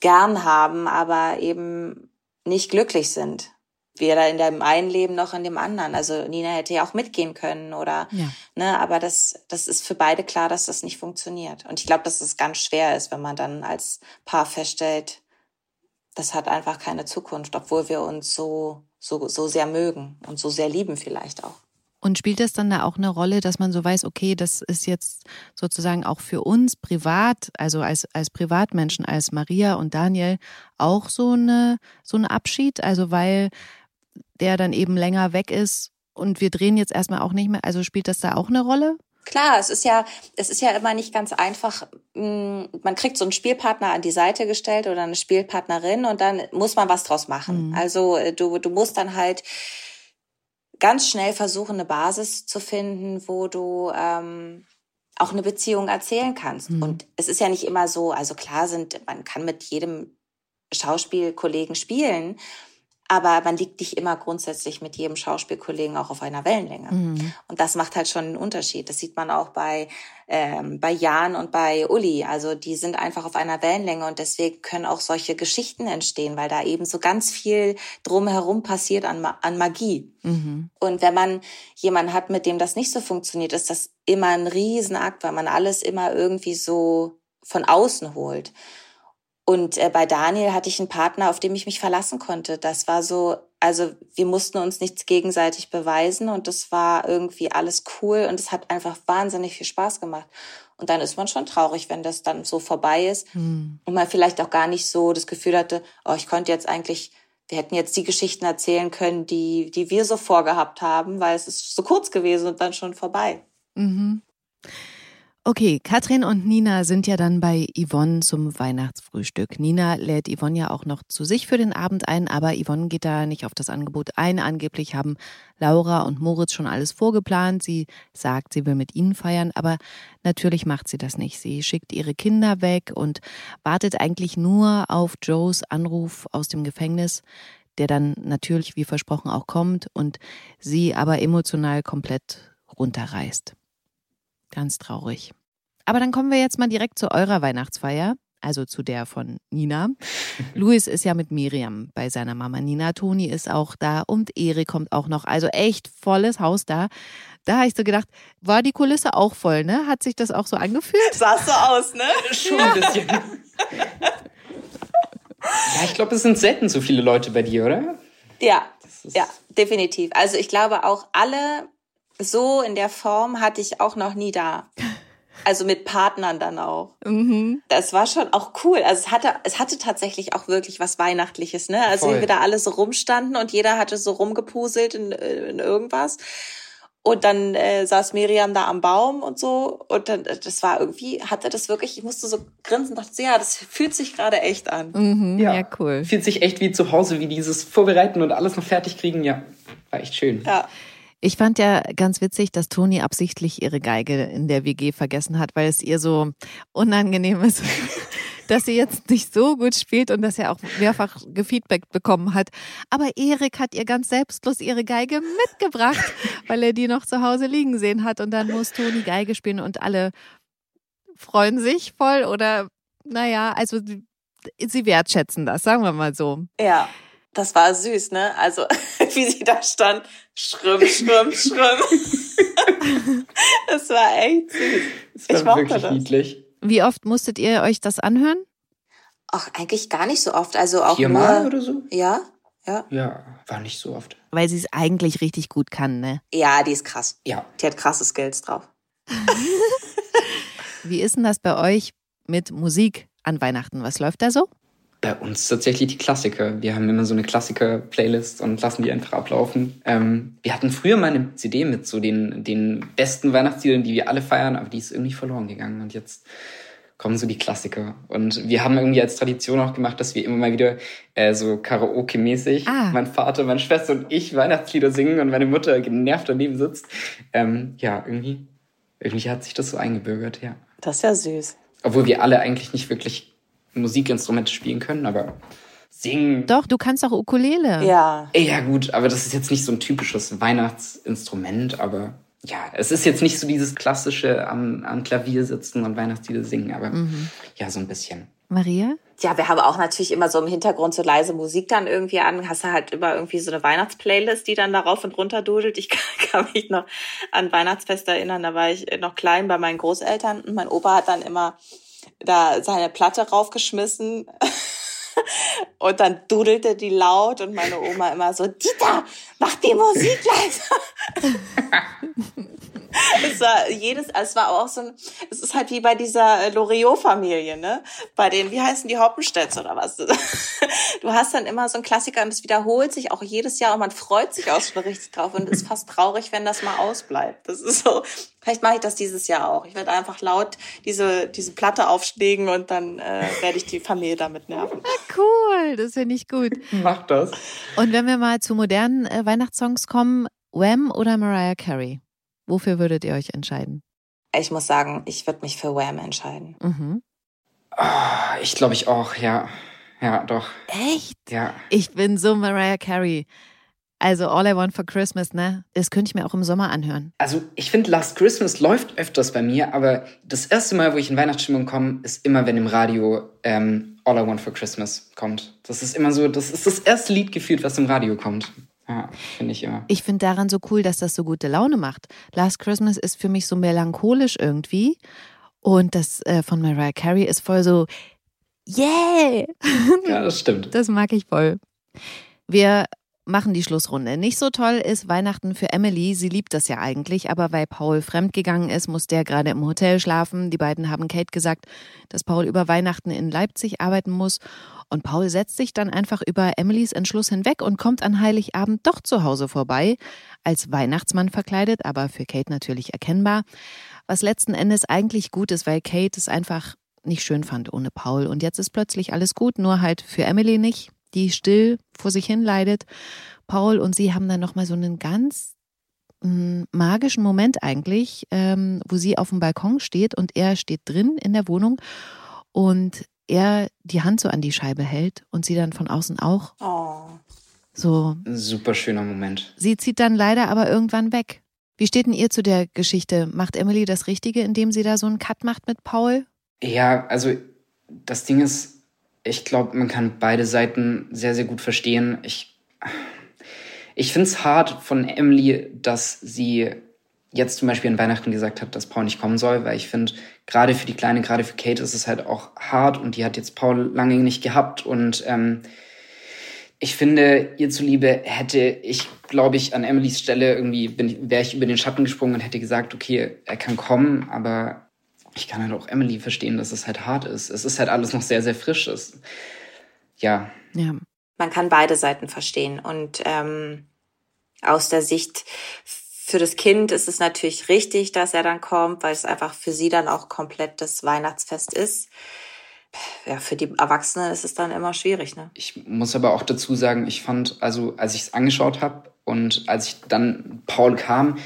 gern haben, aber eben nicht glücklich sind. Weder in dem einen Leben noch in dem anderen. Also Nina hätte ja auch mitgehen können oder, ja. ne, aber das, das ist für beide klar, dass das nicht funktioniert. Und ich glaube, dass es ganz schwer ist, wenn man dann als Paar feststellt, das hat einfach keine Zukunft, obwohl wir uns so, so, so sehr mögen und so sehr lieben vielleicht auch. Und spielt das dann da auch eine Rolle, dass man so weiß, okay, das ist jetzt sozusagen auch für uns privat, also als, als Privatmenschen, als Maria und Daniel, auch so eine, so ein Abschied? Also weil der dann eben länger weg ist und wir drehen jetzt erstmal auch nicht mehr, also spielt das da auch eine Rolle? Klar, es ist ja, es ist ja immer nicht ganz einfach. Mm, man kriegt so einen Spielpartner an die Seite gestellt oder eine Spielpartnerin und dann muss man was draus machen. Mhm. Also äh, du, du musst dann halt ganz schnell versuchen, eine Basis zu finden, wo du ähm, auch eine Beziehung erzählen kannst. Mhm. Und es ist ja nicht immer so, also klar sind, man kann mit jedem Schauspielkollegen spielen, aber man liegt nicht immer grundsätzlich mit jedem Schauspielkollegen auch auf einer Wellenlänge. Mhm. Und das macht halt schon einen Unterschied. Das sieht man auch bei, ähm, bei Jan und bei Uli. Also die sind einfach auf einer Wellenlänge und deswegen können auch solche Geschichten entstehen, weil da eben so ganz viel drumherum passiert an, an Magie. Mhm. Und wenn man jemanden hat, mit dem das nicht so funktioniert, ist das immer ein Riesenakt, weil man alles immer irgendwie so von außen holt. Und äh, bei Daniel hatte ich einen Partner, auf dem ich mich verlassen konnte. Das war so, also wir mussten uns nichts gegenseitig beweisen und das war irgendwie alles cool und es hat einfach wahnsinnig viel Spaß gemacht. Und dann ist man schon traurig, wenn das dann so vorbei ist hm. und man vielleicht auch gar nicht so das Gefühl hatte, oh, ich konnte jetzt eigentlich, wir hätten jetzt die Geschichten erzählen können, die, die wir so vorgehabt haben, weil es ist so kurz gewesen und dann schon vorbei. Mhm. Okay, Katrin und Nina sind ja dann bei Yvonne zum Weihnachtsfrühstück. Nina lädt Yvonne ja auch noch zu sich für den Abend ein, aber Yvonne geht da nicht auf das Angebot ein. Angeblich haben Laura und Moritz schon alles vorgeplant. Sie sagt, sie will mit ihnen feiern, aber natürlich macht sie das nicht. Sie schickt ihre Kinder weg und wartet eigentlich nur auf Joes Anruf aus dem Gefängnis, der dann natürlich wie versprochen auch kommt und sie aber emotional komplett runterreißt. Ganz traurig. Aber dann kommen wir jetzt mal direkt zu eurer Weihnachtsfeier, also zu der von Nina. Luis ist ja mit Miriam bei seiner Mama Nina. Toni ist auch da und Erik kommt auch noch. Also echt volles Haus da. Da habe ich so gedacht, war die Kulisse auch voll, ne? Hat sich das auch so angefühlt? Sah so aus, ne? Schon ein bisschen. ja, ich glaube, es sind selten so viele Leute bei dir, oder? Ja, ja, definitiv. Also ich glaube auch alle so in der Form hatte ich auch noch nie da. Also mit Partnern dann auch. Mhm. Das war schon auch cool. Also es hatte, es hatte tatsächlich auch wirklich was Weihnachtliches, ne? Also wie wir da alle so rumstanden und jeder hatte so rumgepuselt in, in irgendwas. Und dann äh, saß Miriam da am Baum und so. Und dann, das war irgendwie, hatte das wirklich, ich musste so grinsen, dachte so, ja, das fühlt sich gerade echt an. Mhm, ja, ja, cool. Fühlt sich echt wie zu Hause, wie dieses Vorbereiten und alles noch fertig kriegen. Ja, war echt schön. Ja. Ich fand ja ganz witzig, dass Toni absichtlich ihre Geige in der WG vergessen hat, weil es ihr so unangenehm ist, dass sie jetzt nicht so gut spielt und dass er auch mehrfach gefeedback bekommen hat. Aber Erik hat ihr ganz selbstlos ihre Geige mitgebracht, weil er die noch zu Hause liegen sehen hat. Und dann muss Toni Geige spielen und alle freuen sich voll oder naja, also sie wertschätzen das, sagen wir mal so. Ja das war süß, ne? Also, wie sie da stand, schrimm, schrimm, schrimm. das war echt süß. Das war ich wirklich das. niedlich. Wie oft musstet ihr euch das anhören? Ach, eigentlich gar nicht so oft. Also auch Viermal nur, oder so? Ja, ja. Ja, war nicht so oft. Weil sie es eigentlich richtig gut kann, ne? Ja, die ist krass. Ja. Die hat krasse Skills drauf. Wie ist denn das bei euch mit Musik an Weihnachten? Was läuft da so? Bei uns tatsächlich die Klassiker. Wir haben immer so eine Klassiker-Playlist und lassen die einfach ablaufen. Ähm, wir hatten früher mal eine CD mit so den, den besten Weihnachtsliedern, die wir alle feiern, aber die ist irgendwie verloren gegangen. Und jetzt kommen so die Klassiker. Und wir haben irgendwie als Tradition auch gemacht, dass wir immer mal wieder äh, so Karaoke-mäßig, ah. mein Vater, meine Schwester und ich Weihnachtslieder singen und meine Mutter genervt daneben sitzt. Ähm, ja, irgendwie, irgendwie hat sich das so eingebürgert, ja. Das ist ja süß. Obwohl wir alle eigentlich nicht wirklich Musikinstrumente spielen können, aber singen. Doch, du kannst auch Ukulele. Ja. Ja, gut, aber das ist jetzt nicht so ein typisches Weihnachtsinstrument, aber ja, es ist jetzt nicht so dieses klassische am, am Klavier sitzen und Weihnachtslieder singen, aber mhm. ja, so ein bisschen. Maria? Ja, wir haben auch natürlich immer so im Hintergrund so leise Musik dann irgendwie an. Hast du halt immer irgendwie so eine Weihnachtsplaylist, die dann darauf und runter dudelt. Ich kann, mich noch an Weihnachtsfest erinnern. Da war ich noch klein bei meinen Großeltern und mein Opa hat dann immer da seine Platte raufgeschmissen. Und dann dudelte die laut und meine Oma immer so, Dieter, mach die Musik leiser. es war jedes, es war auch so ein, es ist halt wie bei dieser äh, Loriot-Familie, ne? Bei den, wie heißen die Hoppenstädts oder was? Du hast dann immer so ein Klassiker und es wiederholt sich auch jedes Jahr und man freut sich auch schon richtig drauf und ist fast traurig, wenn das mal ausbleibt. Das ist so, vielleicht mache ich das dieses Jahr auch. Ich werde einfach laut diese, diese Platte aufschlägen und dann äh, werde ich die Familie damit nerven. Ja, cool, das finde ich gut. Mach das. Und wenn wir mal zu modernen äh, Weihnachtssongs kommen, Wham oder Mariah Carey? Wofür würdet ihr euch entscheiden? Ich muss sagen, ich würde mich für Wham entscheiden. Mhm. Oh, ich glaube ich auch, ja. Ja, doch. Echt? Ja. Ich bin so Mariah Carey. Also All I Want for Christmas, ne? Das könnte ich mir auch im Sommer anhören. Also ich finde, Last Christmas läuft öfters bei mir, aber das erste Mal, wo ich in Weihnachtsstimmung komme, ist immer, wenn im Radio ähm, All I Want for Christmas kommt. Das ist immer so, das ist das erste Lied gefühlt, was im Radio kommt. Ja, finde ich immer. Ich finde daran so cool, dass das so gute Laune macht. Last Christmas ist für mich so melancholisch irgendwie. Und das äh, von Mariah Carey ist voll so, yeah! Ja, das stimmt. Das mag ich voll. Wir machen die Schlussrunde. Nicht so toll ist Weihnachten für Emily. Sie liebt das ja eigentlich, aber weil Paul fremdgegangen ist, muss der gerade im Hotel schlafen. Die beiden haben Kate gesagt, dass Paul über Weihnachten in Leipzig arbeiten muss. Und Paul setzt sich dann einfach über Emilys Entschluss hinweg und kommt an Heiligabend doch zu Hause vorbei. Als Weihnachtsmann verkleidet, aber für Kate natürlich erkennbar. Was letzten Endes eigentlich gut ist, weil Kate es einfach nicht schön fand ohne Paul. Und jetzt ist plötzlich alles gut, nur halt für Emily nicht die still vor sich hin leidet. Paul und sie haben dann nochmal so einen ganz mm, magischen Moment eigentlich, ähm, wo sie auf dem Balkon steht und er steht drin in der Wohnung und er die Hand so an die Scheibe hält und sie dann von außen auch. Oh. So. Super schöner Moment. Sie zieht dann leider aber irgendwann weg. Wie steht denn ihr zu der Geschichte? Macht Emily das Richtige, indem sie da so einen Cut macht mit Paul? Ja, also das Ding ist, ich glaube, man kann beide Seiten sehr, sehr gut verstehen. Ich, ich finde es hart von Emily, dass sie jetzt zum Beispiel an Weihnachten gesagt hat, dass Paul nicht kommen soll, weil ich finde, gerade für die Kleine, gerade für Kate ist es halt auch hart und die hat jetzt Paul lange nicht gehabt und ähm, ich finde, ihr zuliebe hätte ich, glaube ich, an Emilys Stelle irgendwie, wäre ich über den Schatten gesprungen und hätte gesagt, okay, er kann kommen, aber ich kann halt auch Emily verstehen, dass es halt hart ist. Es ist halt alles noch sehr, sehr frisch. Es, ja. Ja. Man kann beide Seiten verstehen. Und ähm, aus der Sicht für das Kind ist es natürlich richtig, dass er dann kommt, weil es einfach für sie dann auch komplett das Weihnachtsfest ist. Ja, für die Erwachsenen ist es dann immer schwierig, ne? Ich muss aber auch dazu sagen, ich fand, also als ich es angeschaut habe und als ich dann Paul kam,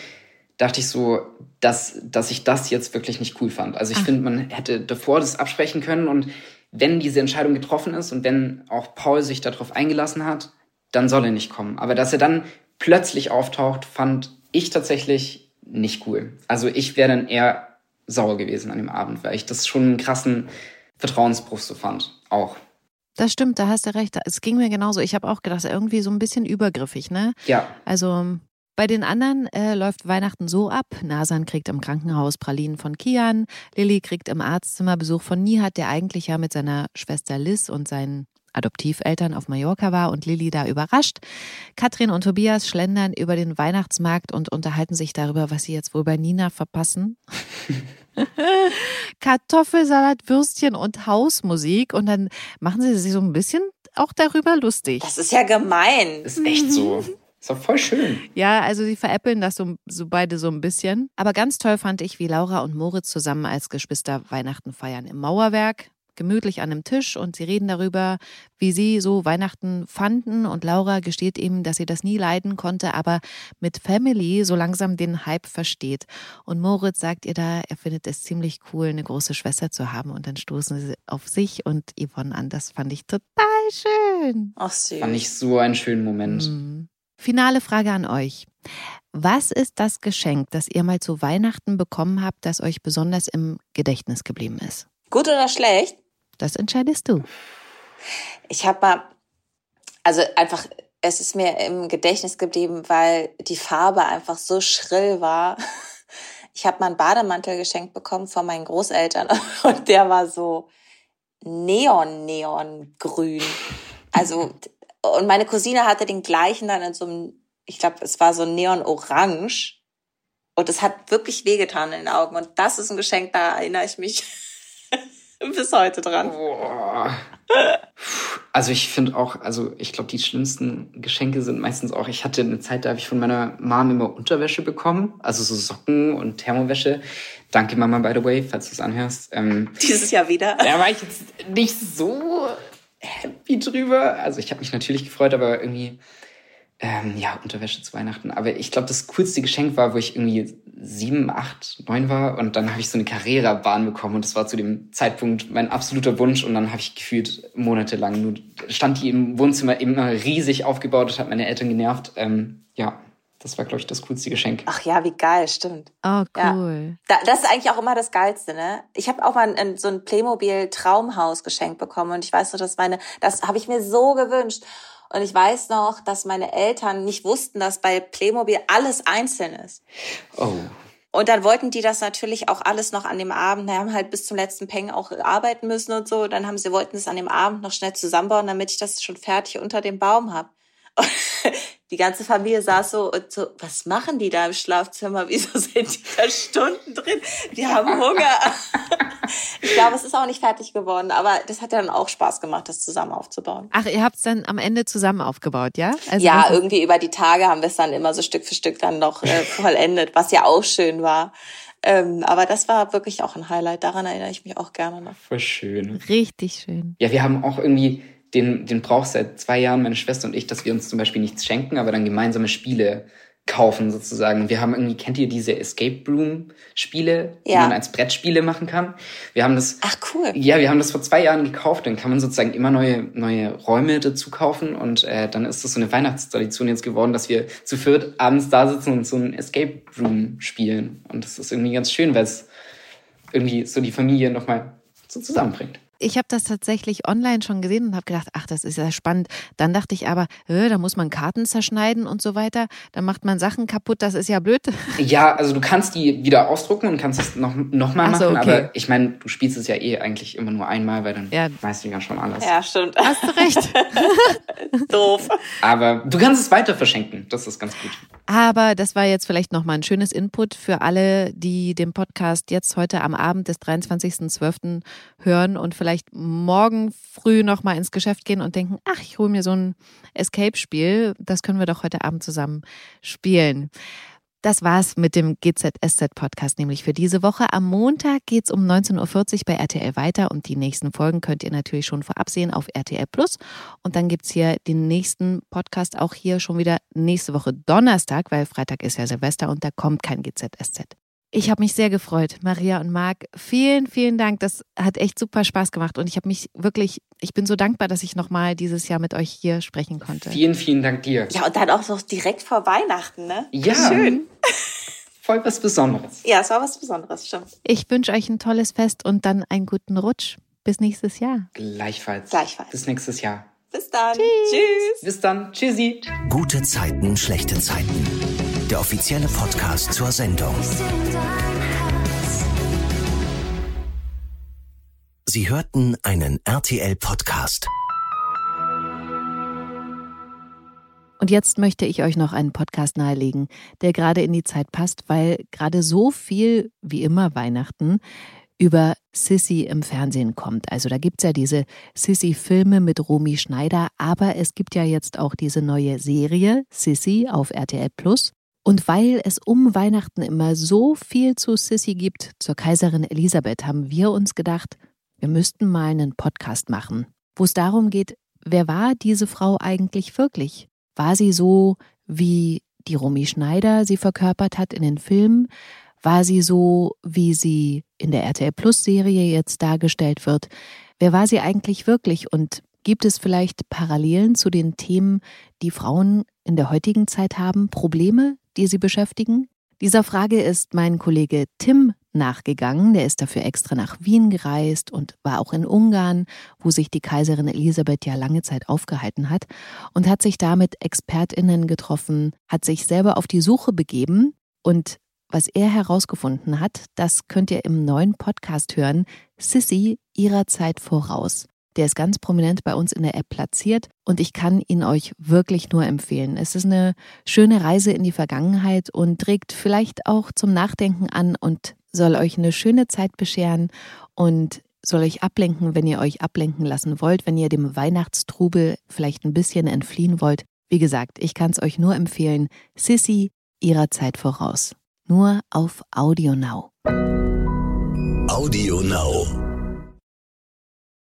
dachte ich so, dass, dass ich das jetzt wirklich nicht cool fand. Also ich finde, man hätte davor das absprechen können und wenn diese Entscheidung getroffen ist und wenn auch Paul sich darauf eingelassen hat, dann soll er nicht kommen. Aber dass er dann plötzlich auftaucht, fand ich tatsächlich nicht cool. Also ich wäre dann eher sauer gewesen an dem Abend, weil ich das schon einen krassen Vertrauensbruch so fand. Auch. Das stimmt, da hast du recht. Es ging mir genauso. Ich habe auch gedacht, irgendwie so ein bisschen übergriffig, ne? Ja. Also bei den anderen äh, läuft Weihnachten so ab. Nasan kriegt im Krankenhaus Pralinen von Kian, Lilly kriegt im Arztzimmer Besuch von Nihat, der eigentlich ja mit seiner Schwester Liz und seinen Adoptiveltern auf Mallorca war und Lilly da überrascht. Katrin und Tobias schlendern über den Weihnachtsmarkt und unterhalten sich darüber, was sie jetzt wohl bei Nina verpassen. Kartoffelsalat, Würstchen und Hausmusik und dann machen sie sich so ein bisschen auch darüber lustig. Das ist ja gemein. Ist echt so. Ist doch voll schön. Ja, also sie veräppeln das so, so beide so ein bisschen. Aber ganz toll fand ich, wie Laura und Moritz zusammen als Geschwister Weihnachten feiern im Mauerwerk. Gemütlich an einem Tisch und sie reden darüber, wie sie so Weihnachten fanden. Und Laura gesteht ihm, dass sie das nie leiden konnte, aber mit Family so langsam den Hype versteht. Und Moritz sagt ihr da, er findet es ziemlich cool, eine große Schwester zu haben. Und dann stoßen sie auf sich und Yvonne an. Das fand ich total schön. Ach süß. Fand ich so einen schönen Moment. Mhm. Finale Frage an euch. Was ist das Geschenk, das ihr mal zu Weihnachten bekommen habt, das euch besonders im Gedächtnis geblieben ist? Gut oder schlecht? Das entscheidest du. Ich habe mal, also einfach, es ist mir im Gedächtnis geblieben, weil die Farbe einfach so schrill war. Ich habe mal einen Bademantel geschenkt bekommen von meinen Großeltern und der war so neon, neon grün. Also und meine Cousine hatte den gleichen dann in so einem, ich glaube, es war so neon-orange. Und es hat wirklich wehgetan in den Augen. Und das ist ein Geschenk, da erinnere ich mich bis heute dran. Boah. Also ich finde auch, also ich glaube, die schlimmsten Geschenke sind meistens auch, ich hatte eine Zeit, da habe ich von meiner Mom immer Unterwäsche bekommen, also so Socken und Thermowäsche. Danke Mama, by the way, falls du es anhörst. Ähm, Dieses Jahr wieder. Da war ich jetzt nicht so happy drüber. Also ich habe mich natürlich gefreut, aber irgendwie Ähm, ja, Unterwäsche zu Weihnachten. Aber ich glaube, das coolste Geschenk war, wo ich irgendwie sieben, acht, neun war und dann habe ich so eine Carrera-Bahn bekommen und das war zu dem Zeitpunkt mein absoluter Wunsch und dann habe ich gefühlt monatelang nur stand die im Wohnzimmer immer riesig aufgebaut und hat meine Eltern genervt. Ähm, ja, das war, glaube ich, das coolste Geschenk. Ach ja, wie geil, stimmt. Oh, cool. Ja. das ist eigentlich auch immer das Geilste, ne? Ich habe auch mal ein, so ein Playmobil-Traumhaus geschenkt bekommen und ich weiß noch, dass meine, das habe ich mir so gewünscht. Und ich weiß noch, dass meine Eltern nicht wussten, dass bei Playmobil alles einzeln ist. Oh. Und dann wollten die das natürlich auch alles noch an dem Abend, die haben halt bis zum letzten Peng auch arbeiten müssen und so. Dann haben sie wollten es an dem Abend noch schnell zusammenbauen, damit ich das schon fertig unter dem Baum habe. die ganze Familie saß so und so, was machen die da im Schlafzimmer? Wieso sind die da Stunden drin? Die haben Hunger. ich glaube, es ist auch nicht fertig geworden, aber das hat dann auch Spaß gemacht, das zusammen aufzubauen. Ach, ihr habt es dann am Ende zusammen aufgebaut, ja? Also ja, irgendwie über die Tage haben wir es dann immer so Stück für Stück dann noch äh, vollendet, was ja auch schön war. Ähm, aber das war wirklich auch ein Highlight. Daran erinnere ich mich auch gerne noch. Voll schön. Richtig schön. Ja, wir haben auch irgendwie den, den Brauch seit zwei Jahren, meine Schwester und ich, dass wir uns zum Beispiel nichts schenken, aber dann gemeinsame Spiele kaufen sozusagen. Wir haben irgendwie, kennt ihr diese Escape Room Spiele, ja. die man als Brettspiele machen kann? Wir haben das. Ach cool. Ja, wir haben das vor zwei Jahren gekauft. Dann kann man sozusagen immer neue neue Räume dazu kaufen und äh, dann ist das so eine Weihnachtstradition jetzt geworden, dass wir zu viert abends da sitzen und so ein Escape Room spielen. Und das ist irgendwie ganz schön, weil es irgendwie so die Familie nochmal so zusammenbringt ich habe das tatsächlich online schon gesehen und habe gedacht, ach, das ist ja spannend. Dann dachte ich aber, äh, da muss man Karten zerschneiden und so weiter. Dann macht man Sachen kaputt, das ist ja blöd. Ja, also du kannst die wieder ausdrucken und kannst es noch, noch mal so, machen, okay. aber ich meine, du spielst es ja eh eigentlich immer nur einmal, weil dann ja. weißt du ja schon alles. Ja, stimmt. Hast du recht. Doof. Aber du kannst es weiter verschenken, das ist ganz gut. Aber das war jetzt vielleicht nochmal ein schönes Input für alle, die den Podcast jetzt heute am Abend des 23.12. hören und vielleicht vielleicht morgen früh noch mal ins Geschäft gehen und denken, ach, ich hole mir so ein Escape-Spiel, das können wir doch heute Abend zusammen spielen. Das war's mit dem GZSZ-Podcast, nämlich für diese Woche. Am Montag geht's um 19.40 Uhr bei RTL weiter und die nächsten Folgen könnt ihr natürlich schon vorab sehen auf RTL Plus. Und dann gibt's hier den nächsten Podcast auch hier schon wieder nächste Woche Donnerstag, weil Freitag ist ja Silvester und da kommt kein GZSZ. Ich habe mich sehr gefreut, Maria und Marc. Vielen, vielen Dank. Das hat echt super Spaß gemacht und ich habe mich wirklich, ich bin so dankbar, dass ich nochmal dieses Jahr mit euch hier sprechen konnte. Vielen, vielen Dank dir. Ja, und dann auch noch direkt vor Weihnachten, ne? Ja. Schön. Voll was Besonderes. Ja, es war was Besonderes, stimmt. Ich wünsche euch ein tolles Fest und dann einen guten Rutsch. Bis nächstes Jahr. Gleichfalls. Gleichfalls. Bis nächstes Jahr. Bis dann. Tschüss. Tschüss. Bis dann. Tschüssi. Gute Zeiten, schlechte Zeiten der offizielle Podcast zur Sendung. Sie hörten einen RTL-Podcast. Und jetzt möchte ich euch noch einen Podcast nahelegen, der gerade in die Zeit passt, weil gerade so viel wie immer Weihnachten über Sissy im Fernsehen kommt. Also da gibt es ja diese Sissy-Filme mit Romy Schneider, aber es gibt ja jetzt auch diese neue Serie Sissy auf RTL Plus. Und weil es um Weihnachten immer so viel zu Sissy gibt, zur Kaiserin Elisabeth, haben wir uns gedacht, wir müssten mal einen Podcast machen, wo es darum geht, wer war diese Frau eigentlich wirklich? War sie so, wie die Romy Schneider sie verkörpert hat in den Filmen? War sie so, wie sie in der RTL Plus Serie jetzt dargestellt wird? Wer war sie eigentlich wirklich? Und gibt es vielleicht Parallelen zu den Themen, die Frauen in der heutigen Zeit haben? Probleme, die Sie beschäftigen? Dieser Frage ist mein Kollege Tim nachgegangen. Der ist dafür extra nach Wien gereist und war auch in Ungarn, wo sich die Kaiserin Elisabeth ja lange Zeit aufgehalten hat und hat sich da mit ExpertInnen getroffen, hat sich selber auf die Suche begeben und was er herausgefunden hat, das könnt ihr im neuen Podcast hören, Sissy ihrer Zeit voraus. Der ist ganz prominent bei uns in der App platziert und ich kann ihn euch wirklich nur empfehlen. Es ist eine schöne Reise in die Vergangenheit und trägt vielleicht auch zum Nachdenken an und soll euch eine schöne Zeit bescheren und soll euch ablenken, wenn ihr euch ablenken lassen wollt, wenn ihr dem Weihnachtstrubel vielleicht ein bisschen entfliehen wollt. Wie gesagt, ich kann es euch nur empfehlen. Sissy ihrer Zeit voraus. Nur auf Audio Now. Audio Now.